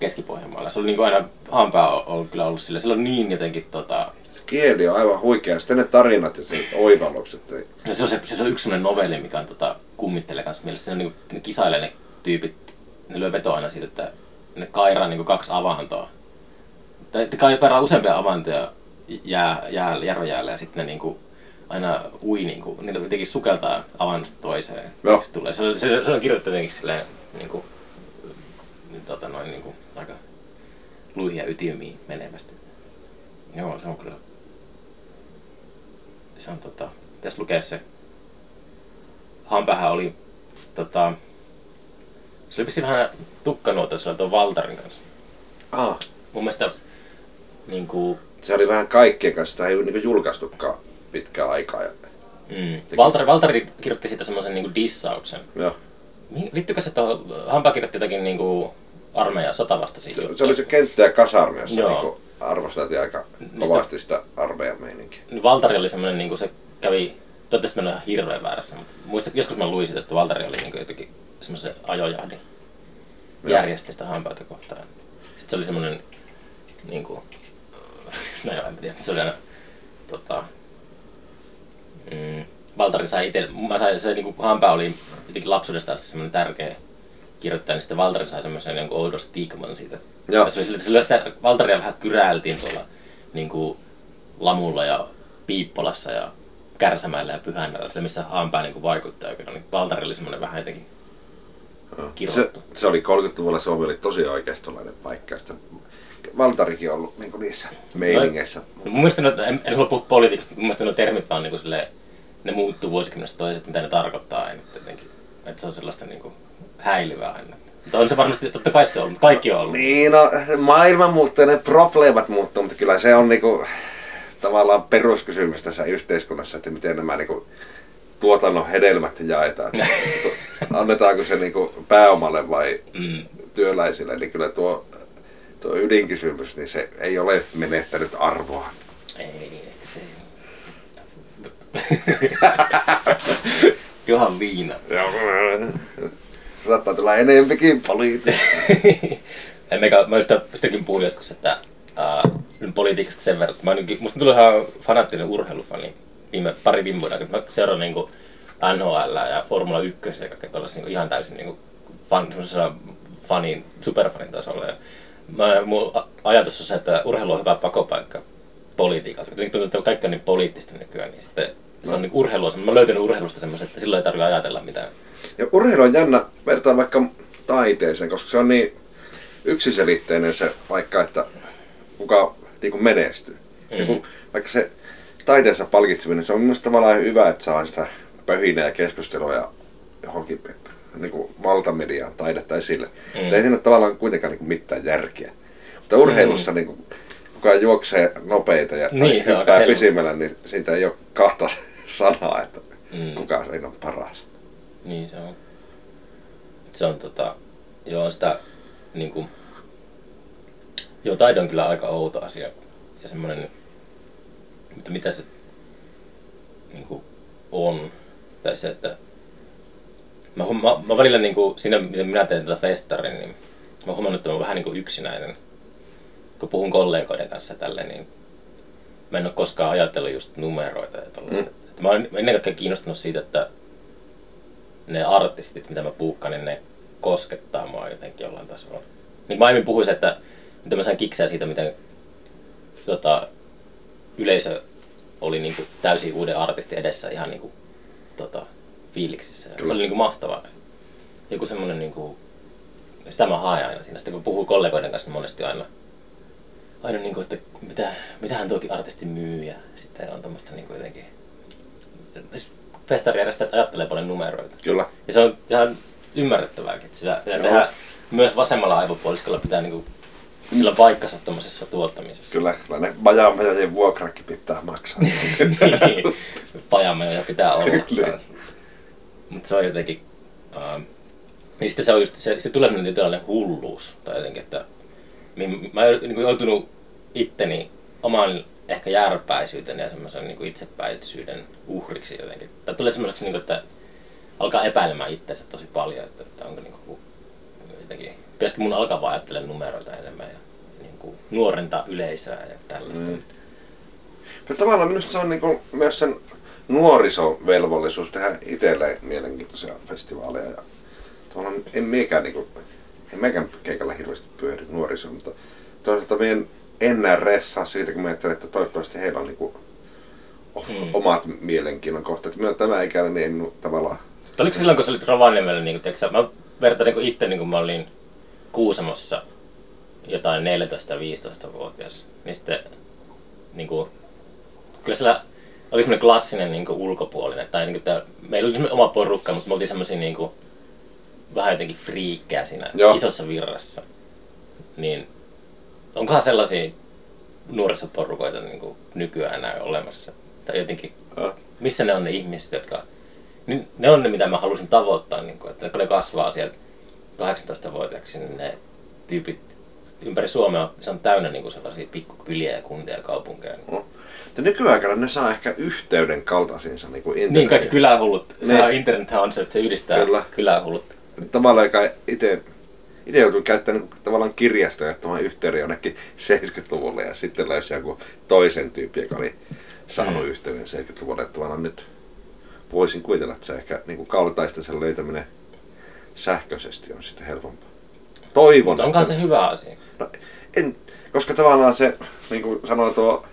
Keski-Pohjanmaalla. Se oli niinku aina, Hampaa on, on kyllä ollut sillä, sillä on niin jotenkin tota, Se kieli on aivan huikea. Sitten ne tarinat ja se oivallukset. Ei. Ja se on, se, se on yksi sellainen novelli, mikä on tota, kummittelee kanssa mielessä. Se on niinku, ne kisailee ne tyypit, ne lyö vetoa aina siitä, että ne kairaa niinku kaksi avantoa. Tai kairaa useampia avantoja jää, jää, järvejäällä ja sitten ne niinku aina ui niinku, niillä jotenkin sukeltaa avannosta toiseen. Joo. Se, tulee. Se, on- se, se on kirjoittu jotenkin silleen niinku, tota noin niinku, aika luihin ja ytimiin menevästi. Joo, se on kyllä se on tota, pitäisi lukea se. Hampäähän oli tota, se oli vähän tukkanuota sillä tuon Valtarin kanssa. Ah, Mun mielestä niin kuin, se oli vähän kaikkien kanssa. Sitä ei niin julkaistukaan pitkään aikaa. Ja, mm, Valtari, Valtari kirjoitti siitä semmoisen niin dissauksen. joo. Liittyykö se tuohon, Hampaa kirjoitti jotakin niin kuin armeija sotavastaisia Se, se oli se kenttä ja kasarmi, jossa Joo. niin arvosteltiin aika kovasti sitä armeijan meininkiä. Niin Valtari oli semmoinen, niin kuin se kävi, toivottavasti mä en ole ihan hirveän väärässä, mutta muista, joskus mä luin siitä, että Valtari oli niin kuin jotenkin semmoisen ajojahdin järjesti sitä hampaita kohtaan. Sitten se oli semmoinen, niin kuin, no joo, en tiedä, se oli aina, tota, mm, Valtari sai itse, mä sain, se niin kuin hampaa oli jotenkin lapsuudesta asti semmoinen tärkeä kirjoittaja, niin sitten Valtari sai semmoisen jonkun oudon stigman siitä. Joo. Ja se oli sille, että sitä Valtaria vähän kyräiltiin tuolla niin kuin Lamulla ja Piippolassa ja Kärsämäellä ja Pyhännällä, sille missä hampaa niin vaikuttaa. Niin Valtari oli semmoinen vähän jotenkin. Se, se oli 30-luvulla Suomi oli tosi oikeistolainen paikka. Sitten Valtarikin on ollut niin niissä meiningeissä. No, mun mielestä, no, en, en halua puhua politiikasta, mutta mun mielestä nuo termit vaan niin silleen, ne muuttuu vuosikymmenestä toiset, mitä ne tarkoittaa aina. Että, jotenkin, että se on sellaista niin kuin, häilyvää aina. Mutta on se varmasti, totta kai se on, mutta kaikki on ollut. Niin, no maailma muuttuu ja ne probleemat muuttuu, mutta kyllä se on niinku, tavallaan peruskysymys tässä yhteiskunnassa, että miten nämä niinku, tuotannon hedelmät jaetaan. Annetaanko se niinku pääomalle vai Mm. työläisille, niin kyllä tuo, tuo ydinkysymys, niin se ei ole menettänyt arvoa. Ei, se Johan viina. Saattaa tulla enempikin poliitikkoja. Emmekä, mä just sitäkin puhuin joskus, että uh, politiikasta sen verran, mä musta tuli ihan fanaattinen urheilufani viime, pari viime aikana. Mä seuraan niinku NHL ja Formula 1 ja kaikkea tällaisia niinku ihan täysin niinku fan, semmoisella fanin, superfanin tasolla. Ja mä, mun ajatus on se, että urheilu on hyvä pakopaikka politiikalta. Jotenkin tuntuu, että kaikki on niin poliittista nykyään, niin sitten se on niin urheilua. Mä oon löytänyt urheilusta semmoisen, että silloin ei tarvitse ajatella mitään. Ja urheilu on jännä vertaa vaikka taiteeseen, koska se on niin yksiselitteinen se vaikka, että kuka niin kuin menestyy. Mm. Niin kuin, vaikka se taiteessa palkitseminen, se on minusta tavallaan hyvä, että saa sitä pöhinää ja keskustelua ja johonkin niin kuin valtamediaan taidetta esille. Mm. Se ei siinä ole tavallaan kuitenkaan niin kuin mitään järkeä. Mutta urheilussa mm. niin kuin, kuka juoksee nopeita ja Niin, se on pisimmällä, niin siitä ei ole kahta sanaa, että Mm. kuka siinä on paras. Niin se on. Se on tota, joo sitä niinku, joo taide on kyllä aika outo asia ja semmoinen, mutta mitä se niinku on, tai se, että mä, mä, mä välillä niinku, siinä miten minä teen tätä festarin, niin mä huomannut, että mä oon vähän niinku yksinäinen, kun puhun kollegoiden kanssa tälleen, niin mä en ole koskaan ajatellut just numeroita ja tollaista. Mm. Mä oon ennen kaikkea kiinnostunut siitä, että ne artistit, mitä mä puukkaan, niin ne koskettaa mua jotenkin jollain tasolla. Niin mä aiemmin puhuisin, että mitä mä sain kikseä siitä, miten tota, yleisö oli niinku täysin uuden artistin edessä ihan niinku, tota, fiiliksissä. Ja Se oli niinku mahtavaa. Joku semmonen niinku, sitä mä haen aina siinä. Sitten kun puhuu kollegoiden kanssa, niin monesti aina, aina niinku, että mitä, mitähän tuokin artisti myy ja sitten on tommoista niinku jotenkin siis festarijärjestäjät ajattelee paljon numeroita. Kyllä. Ja se on ihan ymmärrettävääkin, että sitä pitää tehdä myös vasemmalla aivopuoliskolla pitää niinku sillä paikkansa tuommoisessa tuottamisessa. Kyllä, kyllä ne bajaamajajien vuokrakin pitää maksaa. niin, pajameja pitää olla. Mutta se on jotenkin, ähm, niin sitten se, on just, se, se tulee sellainen tietynlainen hulluus, tai jotenkin, että mihin mä oon niin joutunut itteni oman ehkä järpäisyyden ja semmoisen niin itsepäisyyden uhriksi jotenkin. Tai tulee semmoiseksi, niin että alkaa epäilemään itsensä tosi paljon, että, että onko niin kuin, jotenkin, pitäisikö mun alkaa vaan ajattelemaan numeroita enemmän ja niin kuin, nuorenta yleisöä ja tällaista. Mm. Mutta tavallaan minusta se on niinku myös sen nuorisovelvollisuus tehdä itselleen mielenkiintoisia festivaaleja. Ja tavallaan en mekään, niinku, en mekään keikalla hirveästi pyöri nuoriso, mutta toisaalta meidän enää ressaa siitä, kun mä ajattelen, että toivottavasti heillä on niinku o- Mm. omat mielenkiinnon kohteet. Minä tämä ikäinen niin ei minun tavallaan... Mutta oliko silloin, kun sä olit Rovaniemellä, niin kuin, sä, mä vertaan niin itse, niin kun mä olin Kuusamossa jotain 14-15-vuotias, niin sitten niin kuin, kyllä siellä oli semmoinen klassinen niin kuin, ulkopuolinen, tai niin kuin, tää, meillä oli oma porukka, mutta me oltiin semmoisia niin kuin, vähän jotenkin friikkejä siinä Joo. isossa virrassa. Niin onkohan sellaisia nuorisoporukoita niin kuin, nykyään enää olemassa? Tai jotenkin Äh, missä ne on ne ihmiset, jotka... Niin ne on ne, mitä mä halusin tavoittaa, niin kun, että kun ne kasvaa sieltä 18-vuotiaaksi, niin ne tyypit ympäri Suomea, se on täynnä niin kuin sellaisia pikkukyliä ja kuntia ja kaupunkeja. no. Mutta nykyaikana ne saa ehkä yhteyden kaltaisiinsa niin kuin Niin, internetin. kaikki kylähullut. Se Ne- on, internethän on se, että se yhdistää Kyllä. kylähullut. tavallaan joka itse itse joutuu käyttämään niin tavallaan kirjastoja ottamaan yhteyden jonnekin 70-luvulle ja sitten löysi joku toisen tyyppi, joka oli saanut Mm. yhteyden 70-luvulle. Että tavallaan nyt voisin kuvitella, että se ehkä niin kuin kaltaisten sen löytäminen sähköisesti on sitten helpompaa. Toivon. Mutta että- se hyvä asia? No, en, koska tavallaan se, niin kuin sanoo tuo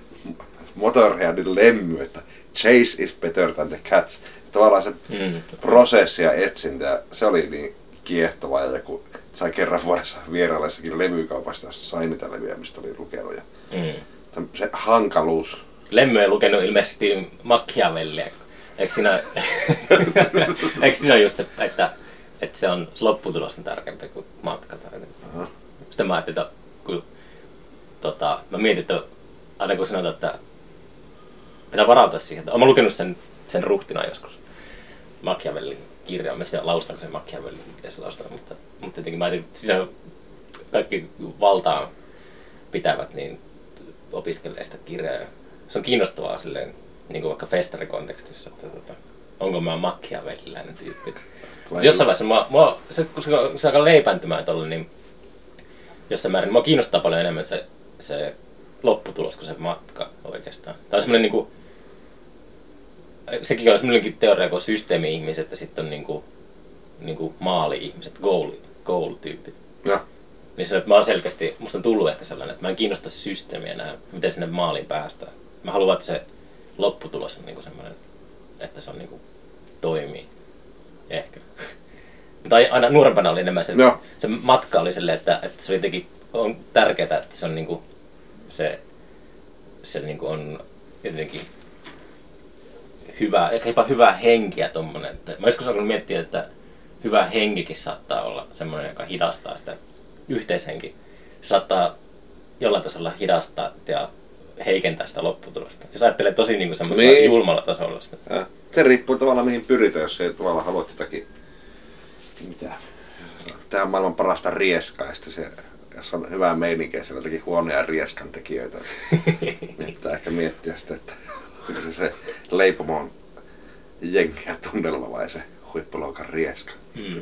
Motorheadin lemmy, että chase is better than the cats. Tavallaan se Mm. prosessi ja etsintä, se oli niin kiehtovaa ja joku sai kerran vuodessa vierailla jossakin levykaupasta, jossa sai niitä levyjä, mistä oli lukenut. Ja Mm. se hankaluus. Lemmy ei lukenut ilmeisesti Machiavellia. Eikö siinä, eikö siinä just se, että, että se on lopputulos on tärkeämpi kuin matka? Tai? Aha. Sitten mä ajattelin, että kun, tota, mä mietin, että aina kun sanotaan, että pitää varautua siihen, että olen lukenut sen, sen ruhtina joskus. Machiavellin kirja, mä sitä laustanko sen Machiavellin, miten se laustaa, mutta, mutta jotenkin mä ajattelin, että siinä kaikki valtaa pitävät, niin opiskelee sitä kirjaa. ja Se on kiinnostavaa silleen, niin kuin vaikka festarikontekstissa, että tota, onko mä Machiavelliläinen tyyppi. Vai- Jossain vaiheessa mua, mua, se, kun se, se alkaa leipääntymään tolle, niin jossain määrin mua kiinnostaa paljon enemmän se, se lopputulos kuin se matka oikeastaan. Tämä on semmoinen niinku, sekin on semmoinenkin teoria kuin systeemi-ihmiset ja sitten on niinku, niinku maali-ihmiset, goal, goal-tyypit. Ja, Niin se, että mä oon selkeästi, musta on tullut ehkä sellainen, että mä en kiinnosta se systeemi enää, miten sinne maaliin päästään. Mä haluan, että se lopputulos on niinku semmoinen, että se on niinku, toimii. Ehkä. Tai aina nuorempana oli enemmän se, Joo. se matka oli silleen, että, että se oli jotenkin on tärkeää, että se on niinku se, se niinku on jotenkin hyvä, ehkä jopa hyvä henki ja tommonen. Että mä joskus alkanut miettiä, että hyvä henkikin saattaa olla semmoinen, joka hidastaa sitä yhteishenki. Se saattaa jollain tasolla hidastaa ja heikentää sitä lopputulosta. Jos ajattelee tosi niinku semmoisella Niin. julmalla tasolla sitä. Ja se riippuu tavallaan mihin pyritään, jos ei tavallaan haluat jotakin, mitä, tämä on maailman parasta sitten se, jos on hyvää meininkiä, siellä jotakin huonoja rieskan tekijöitä, niin pitää ehkä miettiä sitä, että onko se se leipomon jenkiä tunnelma vai se huippuloukan rieska. Mm.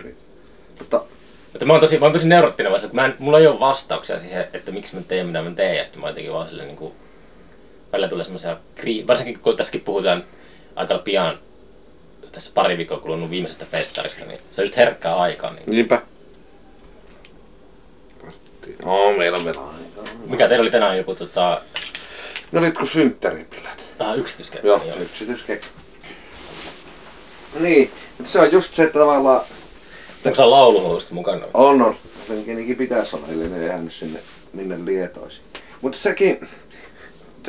Mutta Mutta mä oon tosi, mä oon tosi neurottinen vasta, kun mä en, mulla ei ole vastauksia siihen, että miksi mä teen mitä mä teen, ja sitten mä jotenkin vaan silleen niinku, välillä tulee semmoisia, kri- varsinkin kun tässäkin puhutaan aika pian, tässä pari viikkoa kulunut viimeisestä festarista, niin se on just herkkää aikaa. Niin. niinpä. No, meillä on vielä aikaa. Mikä teillä oli tänään joku tota, Ne olit kuin synttäripilät. ah, yksityiskäyttö? Joo. Niin, mutta se on just se, että tavallaan Onko se lauluhousut mukana? On, on. Senkin pitäisi olla, ellei ne ei jäänyt sinne minne lietoisi. Mutta sekin,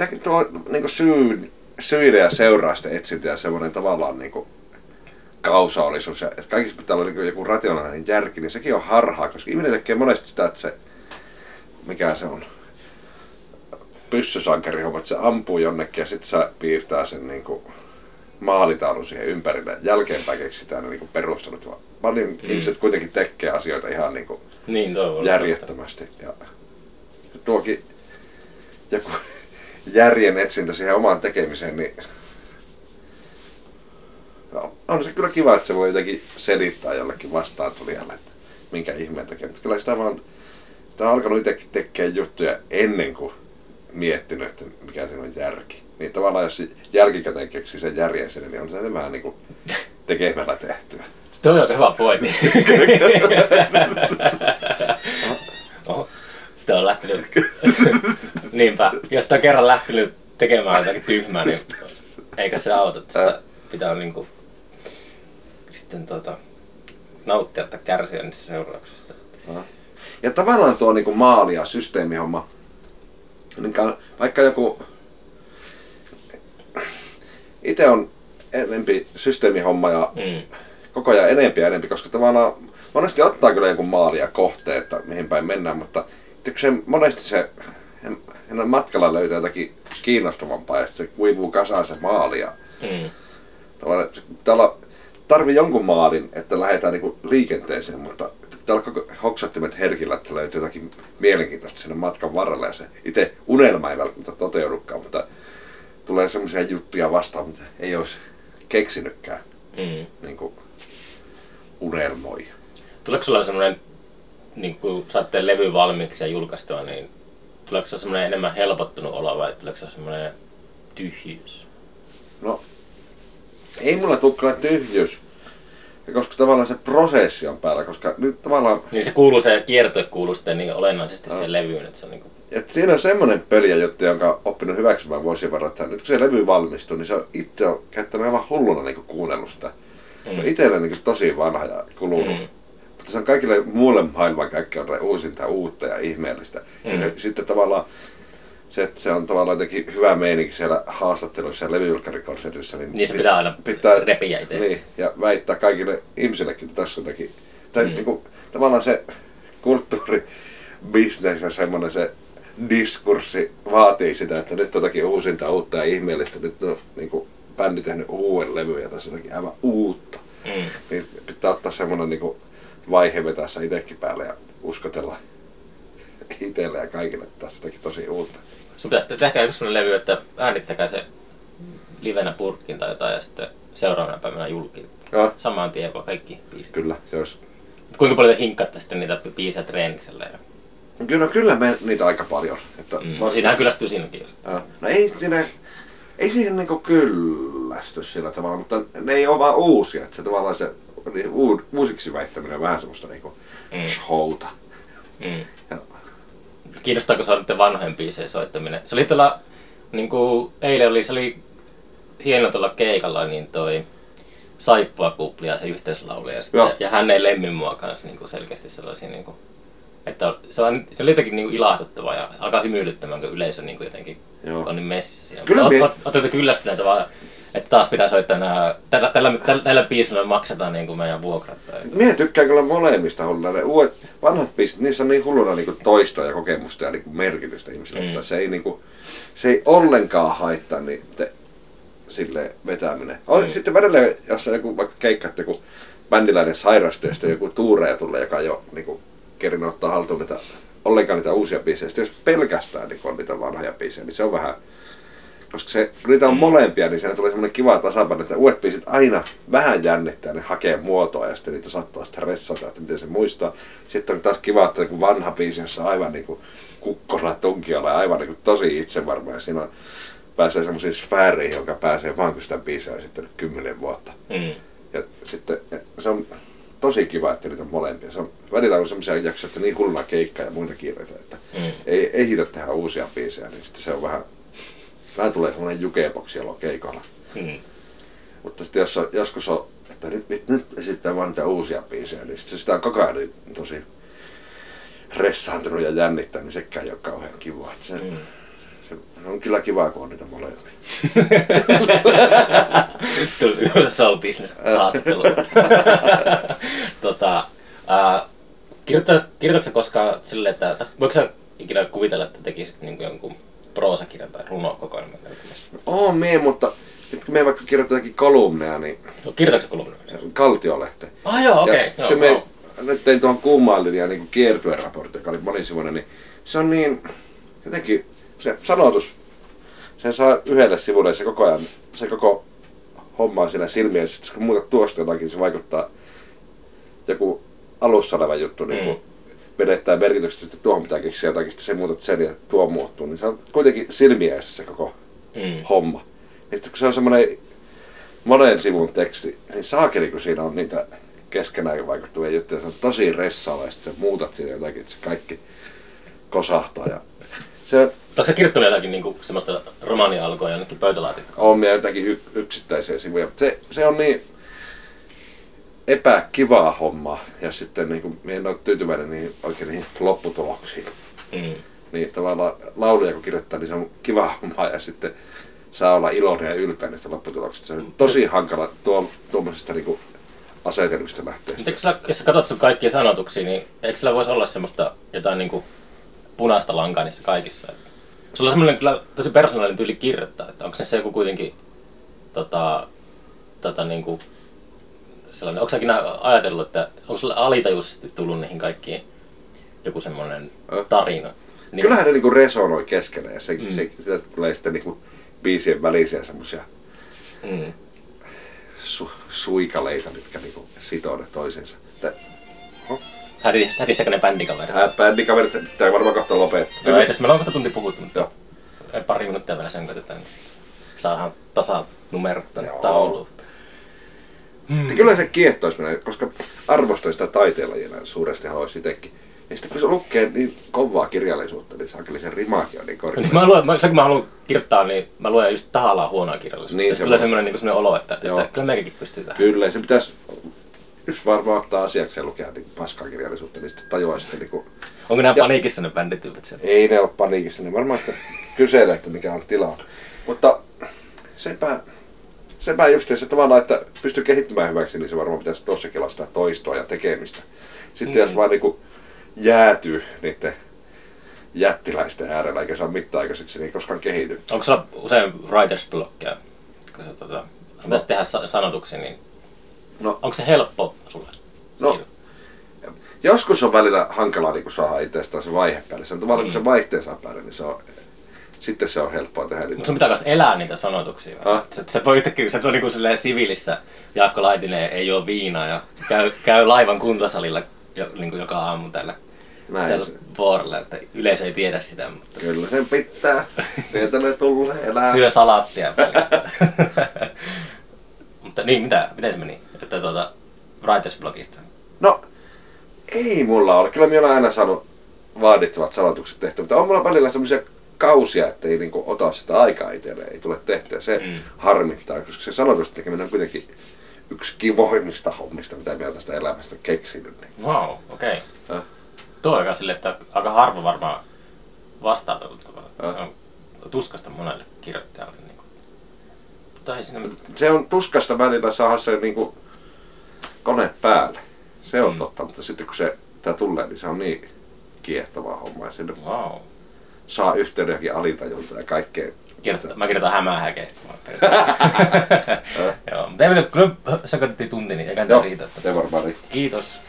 sekin tuo niinku syy, syiden ja seurausten etsintä ja semmoinen tavallaan niinku kausaalisuus. Ja, että kaikissa pitää olla niinku joku rationaalinen järki, niin sekin on harhaa, koska ihminen tekee monesti sitä, että se, mikä se on, pyssysankarihomma, että se ampuu jonnekin ja sitten se piirtää sen niinku maalitaulun siihen ympärille. Jälkeenpäin keksitään ne niinku perustelut. vaan Paljon mm. ihmiset kuitenkin tekee asioita ihan niinku Niin, voi olla järjettömästi. Ja tuokin joku järjen etsintä siihen omaan tekemiseen, niin no, on se kyllä kiva, että se voi jotenkin selittää jollekin vastaan tulijalle, että minkä ihmeen tekee. Mutta kyllä sitä vaan, sitä on alkanut itsekin tekemään juttuja ennen kuin miettinyt, että mikä siinä on järki. Niin tavallaan jos se jälkikäteen keksii sen järjen sinne, niin on se vähän niin kuin tekemällä tehtyä. Se toi on hyvä pointti. Sitä on lähtenyt. Niinpä, jos sitä on kerran lähtenyt tekemään jotakin tyhmää, niin eikä se auta. että Sitä pitää niinku, sitten tota, nauttia tai kärsiä niistä seurauksista. Ja tavallaan tuo niinku maali- ja systeemihomma, niin ka- vaikka joku... Itse on enempi systeemihomma ja Mm. koko ajan enempi ja enempi, koska tavallaan monesti ottaa kyllä jonkun maali ja kohteen, että mihin päin mennään, mutta se, monesti se hänen matkalla löytää jotakin kiinnostavampaa ja sitten se kuivuu kasaan se maali ja Mm. tavallaan se pitää olla, tarvii jonkun maalin, että lähdetään niinku liikenteeseen, mutta pitää olla koko hoksattimet herkillä, että löytyy jotakin mielenkiintoista sinne matkan varrella ja se itse unelma ei välttämättä toteudukaan, mutta tulee semmoisia juttuja vastaan, mitä ei olisi keksinytkään Mm. niin kuin unelmoi. Tuleeko sulla semmoinen, niin kun saatte levy valmiiksi ja julkaistua, niin tuleeko se semmoinen enemmän helpottunut olo vai tuleeko se semmoinen tyhjyys? No, ei mulla tule kyllä tyhjyys, ja koska tavallaan se prosessi on päällä, koska nyt tavallaan, Niin se kuuluu, se kiertue kuuluu sitten niin olennaisesti siihen levyyn, että se on niin kuin, että siinä on semmoinen peliä juttu, jonka on oppinut hyväksymään vuosien varrella, että nyt kun se levy valmistuu, niin se on itse on käyttänyt aivan hulluna niin kuunnellut sitä. Se on Mm. itselle niin tosi vanha ja kulunut. Mm. Mutta se on kaikille muulle maailmankaikkeudelle uusinta, uutta ja ihmeellistä. Mm. Ja se, sitten tavallaan se, että se on tavallaan jotenkin hyvä meininki siellä haastatteluissa ja levyjulkkarikonsertissa. Niin, niin se pitää aina repiä itse. Niin, ja väittää kaikille ihmisillekin, että tässä on jotakin. Tai Mm. mm. niin kuin, tavallaan se kulttuuri, business ja semmoinen se diskurssi vaatii sitä, että nyt jotakin uusinta, uutta ja ihmeellistä. Nyt on niin kuin, bändi tehnyt uuden levyn ja tässä on jotakin aivan uutta. Mm. Niin pitää ottaa semmoinen niin kuin, vaihe vetää se itsekin päälle ja uskotella itselle ja kaikille, tässä jotakin tosi uutta. Sun pitäisi tehdä yksi sellainen levy, että äänittäkää se livenä purkkiin tai jotain ja sitten seuraavana päivänä julkiin. Joo, Samaan tien vaan kaikki biisit. kyllä, se olisi Kuinka paljon te hinkkaatte sitten niitä biisejä treeniksellä? Ja... Kyllä, kyllä me niitä aika paljon. Että Mm. No siinähän kyllästyy siinäkin. Joo. No ei siinä, ei siihen niinku kyllästy sillä tavalla, mutta ne ei ole vaan uusia. Että se tavallaan se niin uu, uusiksi väittäminen on vähän semmoista niinku Mm. showta. Mm. Ja, Kiinnostaako se niiden vanhojen biisien soittaminen? Se oli tuolla, niin kuin eilen oli, se oli hieno tuolla keikalla, niin toi saippua kuplia se yhteislaulu. Ja, sitten, ja hän ei lemmin mua kanssa niin kuin selkeästi sellaisia, niin kuin, että se, on, se oli jotenkin niin kuin ilahduttavaa ja alkaa hymyilyttämään, kun yleisö niin kuin jotenkin Joo. on niin messissä siinä. Kyllä Kyllä mie- mie... Olette kyllästyneitä vaan, että taas pitää soittaa nää, tällä, tällä, tällä, tällä biisillä maksetaan niin kuin meidän vuokrat. Tai... Mie tykkään kyllä molemmista hulluna. Ne uudet, vanhat biisit, niissä on niin hulluna niin toistoa ja kokemusta ja niin merkitystä ihmisille. Mm. Että se ei, niin kuin, se ei ollenkaan haittaa niiden sille vetäminen. On, Mm. Sitten välillä, jos on joku vaikka keikka, että joku bändiläinen sairastuu ja joku tuureja tulee, joka ole niin kuin, kerinyt ottaa haltuun niitä, ollenkaan niitä uusia biisejä. Sitten jos pelkästään niin on niitä vanhoja biisejä, niin se on vähän koska se, kun niitä on molempia, niin siinä tulee semmoinen kiva tasapaino, että uudet biisit aina vähän jännittää, ne hakee muotoa ja sitten niitä saattaa sitten ressata, että miten se muistaa. Sitten on taas kiva, että joku vanha biisi, jossa on aivan niin kuin kukkona tunkiolla ja aivan niin kuin tosi itsevarma ja siinä on, pääsee semmoisiin sfääreihin, jonka pääsee vaan kun sitä biisiä on esittänyt kymmenen vuotta. Mm. Ja sitten se on tosi kiva, että niitä on molempia. Se on, välillä on semmoisia jaksoja, että niin hulluna keikkaa ja muita kiireitä, että Mm. ei, ei hitä tehdä uusia biisejä, niin sitten se on vähän, vähän tulee semmoinen jukeboksi siellä keikalla. Mm. Mutta sitten jos on, joskus on, että nyt, nyt, nyt esittää vaan niitä uusia biisejä, niin sitten sitä on koko ajan niin tosi ressaantunut ja jännittää, niin sekään ei ole kauhean kiva. Että se, Mm. mm. se, on kyllä kiva, kun on niitä molempia. Tuli Soul Business haastattelu. tota, kirjoittaa, kirjoitatko koskaan silleen, että, että voiko sä ikinä kuvitella, että tekisit niin jonkun proosakirjan tai runokokoelman? Oo mie, mutta nyt kun me vaikka kirjoitan jotakin kolumneja, niin No, kirjoitatko sä kolumnia? kaltiolehte. Ah joo, okei. Ja Okay. sitten me nyt tein tuohon kuumaan linjaan niin kiertueraportti, joka oli monisivuinen, niin se on niin, jotenkin se sanotus, sen saa yhdelle sivulle ja se koko ajan, se koko homma on siinä silmiä, ja sitten kun muutat tuosta jotakin, se vaikuttaa joku alussa oleva juttu, niin kuin menettää merkityksestä, sitten tuohon pitää keksiä jotakin, sitten se muutat sen ja tuo muuttuu, niin se on kuitenkin silmiässä se koko Mm. homma. Ja sitten kun se on semmoinen monen sivun teksti, niin saakeli kun siinä on niitä keskenään vaikuttavia juttuja, se on tosi ressaava ja sitten sä muutat siinä jotakin, että se kaikki kosahtaa. Ja se Onko sä kirjoittanut jotakin niin semmoista romaanialkoa jonnekin pöytälaatikkoon? on vielä jotakin y- yksittäisiä sivuja, mutta se, se on niin epäkivaa hommaa ja sitten niin kuin, en ole tyytyväinen niin oikein niihin lopputuloksiin. Mm. Niin tavallaan lauluja kun kirjoittaa, niin se on kiva homma ja sitten saa olla iloinen ja ylpeä niistä lopputuloksista. Se on tosi hankala tuo, tuommoisesta niin asetelmista lähteä. Mutta sillä, jos sä katsot sun kaikkia sanotuksia, niin eikö sillä voisi olla semmoista jotain niinku punaista lankaa niissä kaikissa? Että Sulla on semmoinen kyllä tosi persoonallinen tyyli kirjoittaa, että onko se joku kuitenkin tota, tota niinku, sellainen, onko säkin ajatellut, että onko sulla alitajuisesti tullut niihin kaikkiin joku semmoinen tarina? Niin, Kyllähän ne niinku resonoi keskenään ja se, Mm. se, sitä tulee sitten niinku biisien välisiä semmoisia Mm. su, suikaleita, mitkä niinku sitoo ne toisiinsa. Tää- Häti- Hätistäkö ne bändikaverit? Ää, Bändikaverit pitää varmaan kohta lopettaa. Joo, ei tässä meillä on kohta tunti puhuttu, mutta Joo. pari minuuttia vielä sen koitetaan. niin Saadaan tasat numerot tänne tauluun. Mm. Kyllä se kiehtoisi minä, koska arvostan sitä taiteenlajina suuresti haluaisin itsekin. Ja sitten kun se lukee niin kovaa kirjallisuutta, niin saakeli se rimaakin on niin korkea. Niin mä luen, mä, se kun mä haluan kirjoittaa, niin mä luen just tahallaan huonoa kirjallisuutta. Niin, se tulee semmoinen, niin semmoinen olo, että, Joo. että kyllä meikäkin pystyy tähän. Kyllä, se pitäisi yksi varmaan ottaa asiakseen lukea niin paskaa kirjallisuutta, niin sitten tajuaa sitten niin kuin, Onko nämä Ja- paniikissa ne bändityypit siellä? ei ne ole paniikissa, ne varmaan että kyselee, että mikä on tilaa. Mutta sepä, sepä just se tavallaan, että pystyy kehittymään hyväksi, niin se varmaan pitäisi tossakin olla sitä toistoa ja tekemistä. Sitten Mm. jos vaan niin kuin jäätyy niiden jättiläisten äärellä eikä saa mitään aikaiseksi, niin ei koskaan kehity. Onko sulla usein writer's blockia? Kun sä tota, pitäisi tehdä sa- sanotuksia, niin No, onko se helppo sulle? No. joskus on välillä hankalaa niin saada itsestään se vaihe päälle. Se on tavallaan, kun se vaihteen saa päälle, niin se on, sitten se on helppoa tehdä. Mutta Niin sun pitää myös elää niitä sanotuksia. Ah. Sä, sä voi yhtäkkiä, sä voi niinku silleen siviilissä, Jaakko Laitinen ei oo viinaa ja käy, käy laivan kuntosalilla jo, niinku joka aamu täällä, Näin täällä se. vuorolla, että yleisö ei tiedä sitä, mutta Kyllä sen pitää. Sieltä ne tulee elää. syö salaattia pelkästään. mutta niin, mitä, miten se meni? Että tuota, Writers Blogista. No, ei mulla ole. Kyllä minä olen aina saanut vaadittavat sanotukset tehtyä, mutta on mulla välillä semmoisia kausia, että ei niinku ota sitä aikaa itselleen, ei tule tehtyä. Se Mm. harmittaa, koska se sanotusten tekeminen on kuitenkin yksi kivoimmista hommista, mitä minä tästä elämästä keksinyt. Niin. Wow, okei. Okay. Tuo aika sille, että aika harva varmaan vastaa. Se on tuskasta monelle kirjoittajalle. Niin kuin. Mutta ei siinä Se on tuskasta välillä saada se niinku kone päälle. Se on Mm. totta, mutta sitten kun se tää tulee, niin se on niin kiehtovaa hommaa. Ja Wow. Saa yhteydenkin alitajulta ja kaikkea. Kirjoittaa, mä kirjoitan hämää häkeistä. Joo, mutta ei mitään, kyllä se katsottiin tunti, niin eikä riitä. se varmaan riittää. Kiitos.